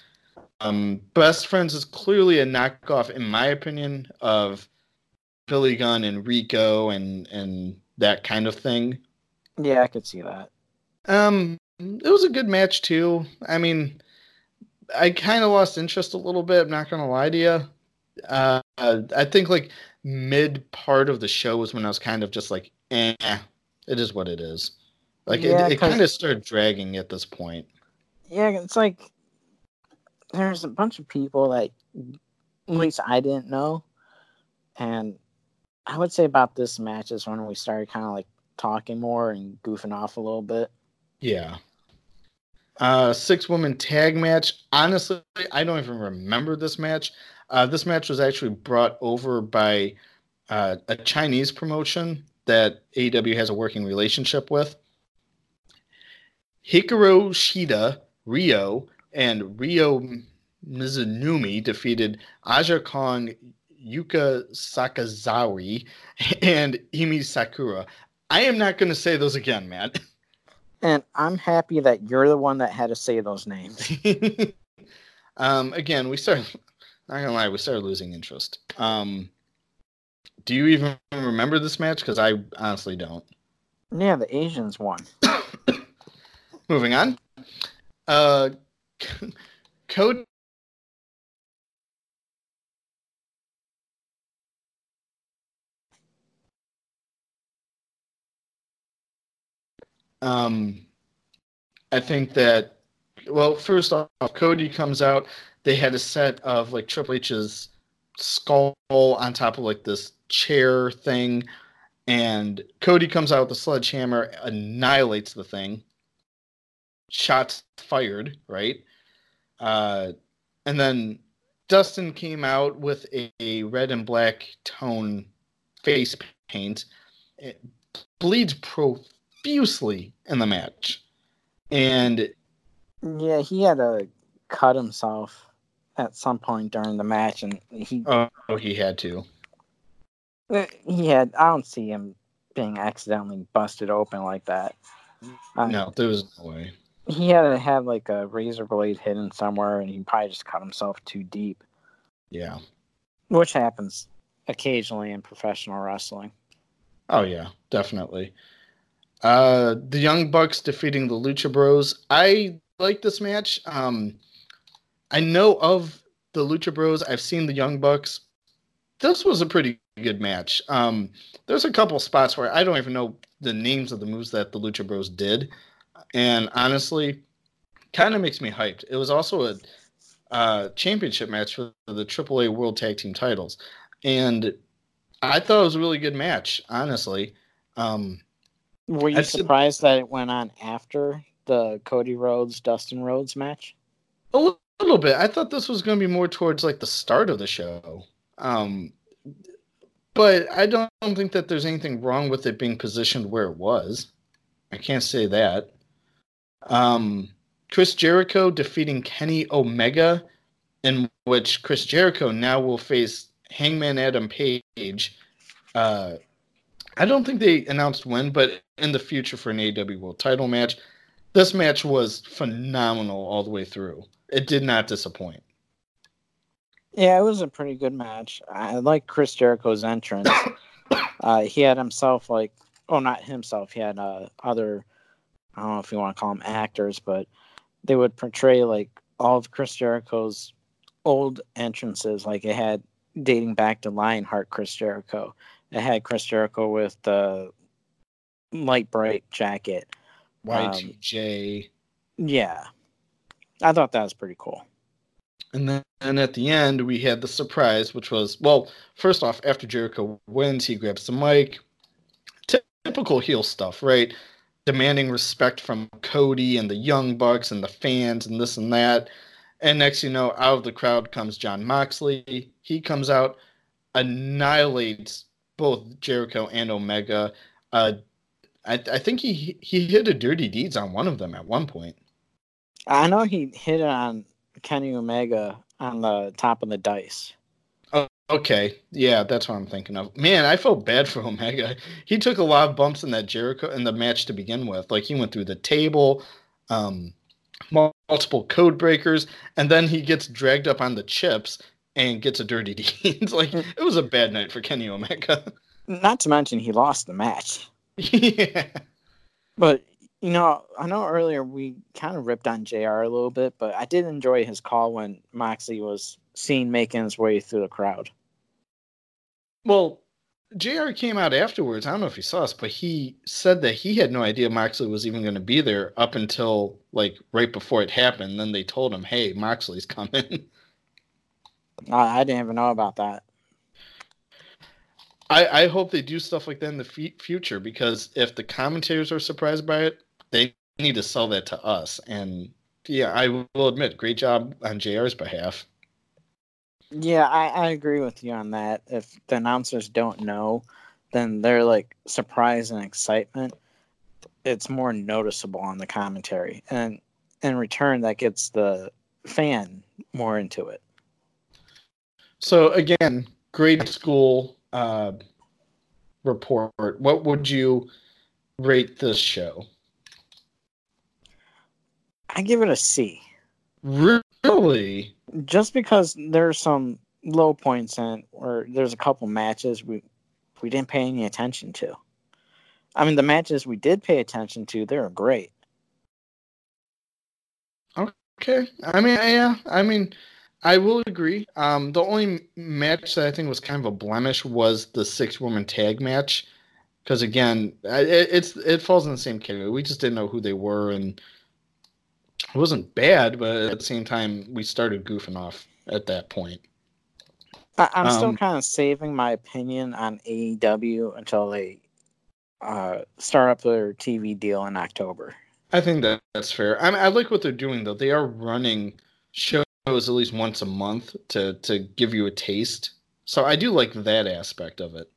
um, Best Friends is clearly a knockoff, in my opinion, of Billy Gunn and Rico and and that kind of thing. Yeah, I could see that. Um, it was a good match too. I mean, I kind of lost interest a little bit. I'm not gonna lie to you. Uh, I think like mid part of the show was when I was kind of just like, eh, it is what it is. Like Yeah, it, it kind of started dragging at this point. Yeah, it's like there's a bunch of people that at least I didn't know, and I would say about this match is when we started kind of like talking more and goofing off a little bit. Yeah. Uh, six woman tag match. Honestly, I don't even remember this match. Uh, this match was actually brought over by uh, a Chinese promotion that AEW has a working relationship with. Hikaru Shida, Riho, and Ryo Mizunami defeated Aja Kong, Yuka Sakazaki, and Emi Sakura. I am not going to say those again, Matt. And I'm happy that you're the one that had to say those names. um, again, we started. Not gonna lie, we started losing interest. Um, do you even remember this match? Because I honestly don't. Yeah, the Asians won. Moving on. Uh, Cody. Um, I think that, well, first off, Cody comes out. They had a set of like Triple H's skull on top of like this chair thing, and Cody comes out with a sledgehammer, annihilates the thing. Shots fired, right? Uh, and then Dustin came out with a, a red and black tone face paint. It bleeds profusely in the match. And Yeah, he had to cut himself at some point during the match, and he oh, he had to. Uh, he had. I don't see him being accidentally busted open like that. Uh, No, there was no way. He had to have like a razor blade hidden somewhere, and he probably just cut himself too deep, Yeah. which happens occasionally in professional wrestling. Oh yeah, definitely. Uh the Young Bucks defeating the Lucha Bros. I like this match. Um I know of the Lucha Bros. I've seen the Young Bucks. This was a pretty good match. Um there's a couple spots where I don't even know the names of the moves that the Lucha Bros did. And honestly, kind of makes me hyped. It was also a uh, championship match for the AAA World Tag Team titles. And I thought it was a really good match, honestly. Um, Were you surprised that it went on after the Cody Rhodes Dustin Rhodes match? a little bit. I thought this was going to be more towards like the start of the show. Um, but I don't think that there's anything wrong with it being positioned where it was. I can't say that. Um, Chris Jericho defeating Kenny Omega, in which Chris Jericho now will face Hangman Adam Page. Uh, I don't think they announced when, but in the future for an AEW World Title match. This match was phenomenal all the way through. It did not disappoint. Yeah, it was a pretty good match. I like Chris Jericho's entrance. uh, he had himself like, oh, not himself. He had uh, other, I don't know if you want to call them actors, but they would portray like all of Chris Jericho's old entrances. Like it had dating back to Lionheart Chris Jericho. It had Chris Jericho with the Lite-Brite jacket. Um, Y2J. Yeah, I thought that was pretty cool. And then and at the end, we had the surprise, which was well, first off, after Jericho wins, he grabs the mic. Typical heel stuff, right? Demanding respect from Cody and the Young Bucks and the fans and this and that. And next, you know, out of the crowd comes Jon Moxley. He comes out, annihilates both Jericho and Omega. Uh, I, I think he he hit a dirty deeds on one of them at one point. I know he hit it on Kenny Omega on the top of the dice. Oh, okay. Yeah, that's what I'm thinking of. Man, I felt bad for Omega. He took a lot of bumps in that Jericho in the match to begin with. Like he went through the table, um, multiple code breakers, and then he gets dragged up on the chips and gets a dirty deed. it's like mm. it was a bad night for Kenny Omega. Not to mention he lost the match. yeah. But you know, I know earlier we kind of ripped on JR a little bit, but I did enjoy his call when Moxley was seen making his way through the crowd. Well, JR came out afterwards. I don't know if you saw us, but he said that he had no idea Moxley was even going to be there up until like right before it happened. Then they told him, "Hey, Moxley's coming." I, I didn't even know about that. I, I hope they do stuff like that in the f- future because if the commentators are surprised by it, they need to sell that to us. And yeah, I will admit, great job on JR's behalf. Yeah, I, I agree with you on that. If the announcers don't know, then they're like surprise and excitement. It's more noticeable on the commentary. And in return, that gets the fan more into it. So again, grade school uh, report. What would you rate this show? I give it a C. Really? Just because there's some low points in it, or there's a couple matches we we didn't pay any attention to. I mean, the matches we did pay attention to, they were great. Okay. I mean, yeah. I mean, I will agree. Um, the only match that I think was kind of a blemish was the six woman tag match, because again, it, it's it falls in the same category. We just didn't know who they were, and it wasn't bad, but at the same time, we started goofing off at that point. I, I'm still Um, kind of saving my opinion on AEW until they uh, start up their TV deal in October. I think that that's fair. I mean, I like what they're doing though. They are running shows at least once a month to to give you a taste. So I do like that aspect of it.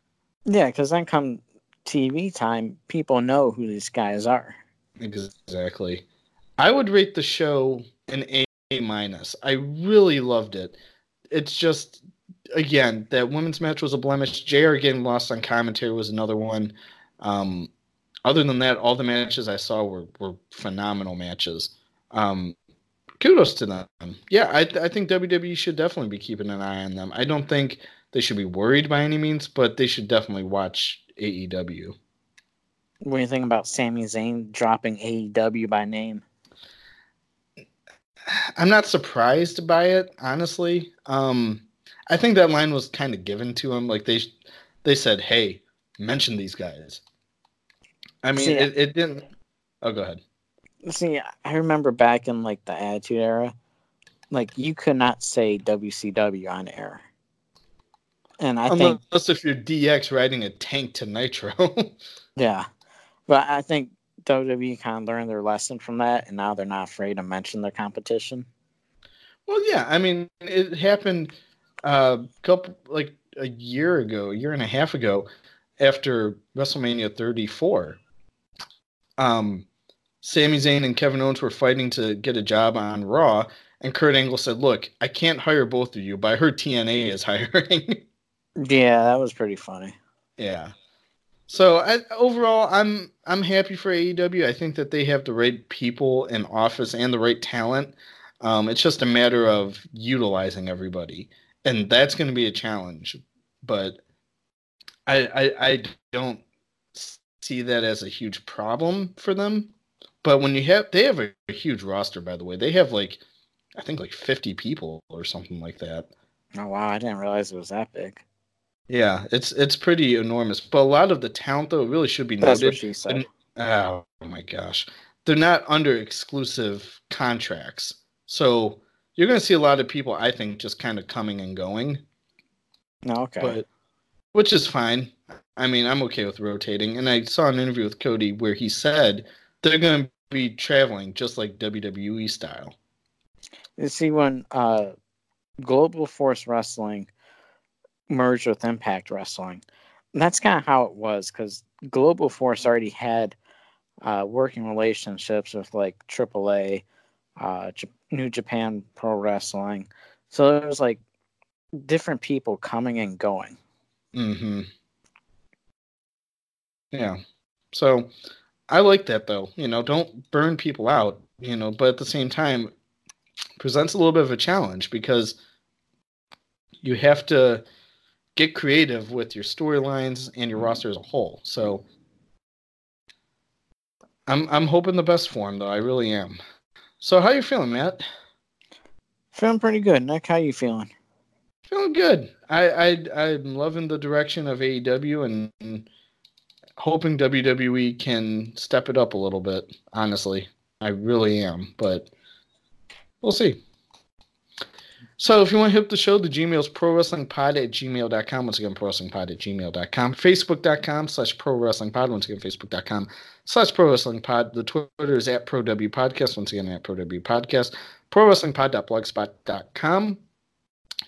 Yeah, because then come TV time, people know who these guys are. Exactly. I would rate the show an A minus. I really loved it. It's just again that women's match was a blemish. JR getting lost on commentary was another one. Um, other than that, all the matches I saw were were phenomenal matches. Um, kudos to them. Yeah, I I think WWE should definitely be keeping an eye on them. I don't think they should be worried by any means, but they should definitely watch AEW. What do you think about Sami Zayn dropping AEW by name? I'm not surprised by it, honestly. Um, I think that line was kind of given to him. Like they, they said, "Hey, mention these guys." I mean, See, it, it didn't. Oh, go ahead. See, I remember back in like the Attitude Era, like you could not say WCW on air. And I think Unless if you're DX riding a tank to Nitro. Yeah, but I think WWE kind of learned their lesson from that, and now they're not afraid to mention their competition. well, yeah. I mean, it happened a couple like a year ago, a year and a half ago, after WrestleMania 34. Um, Sami Zayn and Kevin Owens were fighting to get a job on Raw, and Kurt Angle said, "Look, I can't hire both of you, but I heard TNA is hiring." Yeah, that was pretty funny. yeah. So I, overall, I'm I'm happy for AEW. I think that they have the right people in office and the right talent. Um, it's just a matter of utilizing everybody, and that's going to be a challenge. But I, I I don't see that as a huge problem for them. But when you have they have a, a huge roster, by the way, they have like I think like 50 people or something like that. Oh wow, I didn't realize it was that big. Yeah, it's it's pretty enormous. But a lot of the talent though really should be That's noted. what she said. Oh my gosh. They're not under exclusive contracts. So you're going to see a lot of people I think just kind of coming and going, No, okay. but which is fine. I mean, I'm okay with rotating. And I saw an interview with Cody where he said they're going to be traveling just like WWE style. You see, when uh, Global Force Wrestling merged with Impact Wrestling, that's kind of how it was because Global Force already had uh, working relationships with like AAA, uh, J- New Japan Pro Wrestling. So there was like different people coming and going. Mm-hmm. Yeah. So I like that though. You know, don't burn people out, you know, but at the same time, presents a little bit of a challenge because you have to get creative with your storylines and your roster as a whole. So I'm I'm hoping the best for him though. I really am. So how you feeling, Matt? Feeling pretty good. Nick, how you feeling? Feeling good. I I I'm loving the direction of AEW and, and hoping WWE can step it up a little bit. Honestly, I really am, but we'll see. So if you want to hit the show, the Gmail's pro wrestling pod at gmail.com. Once again, pro wrestling pod at gmail.com. Facebook.com slash pro wrestling pod. Once again, Facebook.com slash pro wrestling pod. The Twitter is at pro w podcast. Once again, at pro w podcast. Pro wrestling pod.blogspot.com.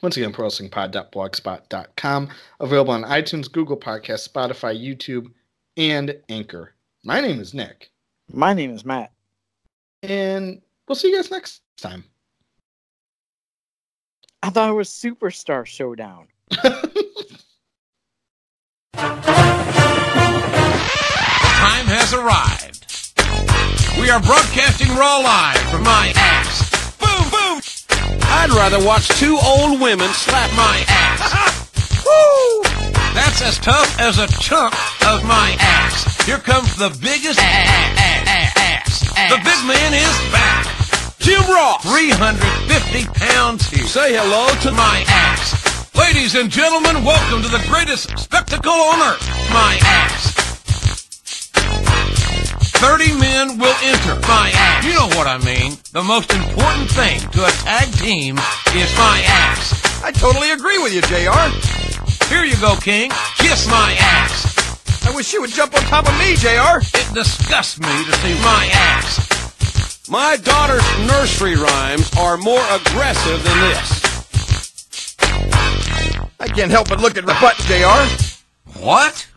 Once again, pro wrestling pod.blogspot.com. Available on iTunes, Google Podcasts, Spotify, YouTube, and Anchor. My name is Nick. My name is Matt. And we'll see you guys next time. I thought it was Superstar Showdown. time has arrived. We are broadcasting raw live from my ass. Boom, boom! I'd rather watch two old women slap my ass. Woo! That's as tough as a chunk of my ass. Here comes the biggest ass. The big man is back. Jim Ross, 350 pounds here. Say hello to my ass. Ladies and gentlemen, welcome to the greatest spectacle on earth, my ass. 30 men will enter my ass. You know what I mean. The most important thing to a tag team is my ass. I totally agree with you, JR. Here you go, King. Kiss my ass. I wish you would jump on top of me, JR. It disgusts me to see my ass. My daughter's nursery rhymes are more aggressive than this. I can't help but look at the butt, JR. What?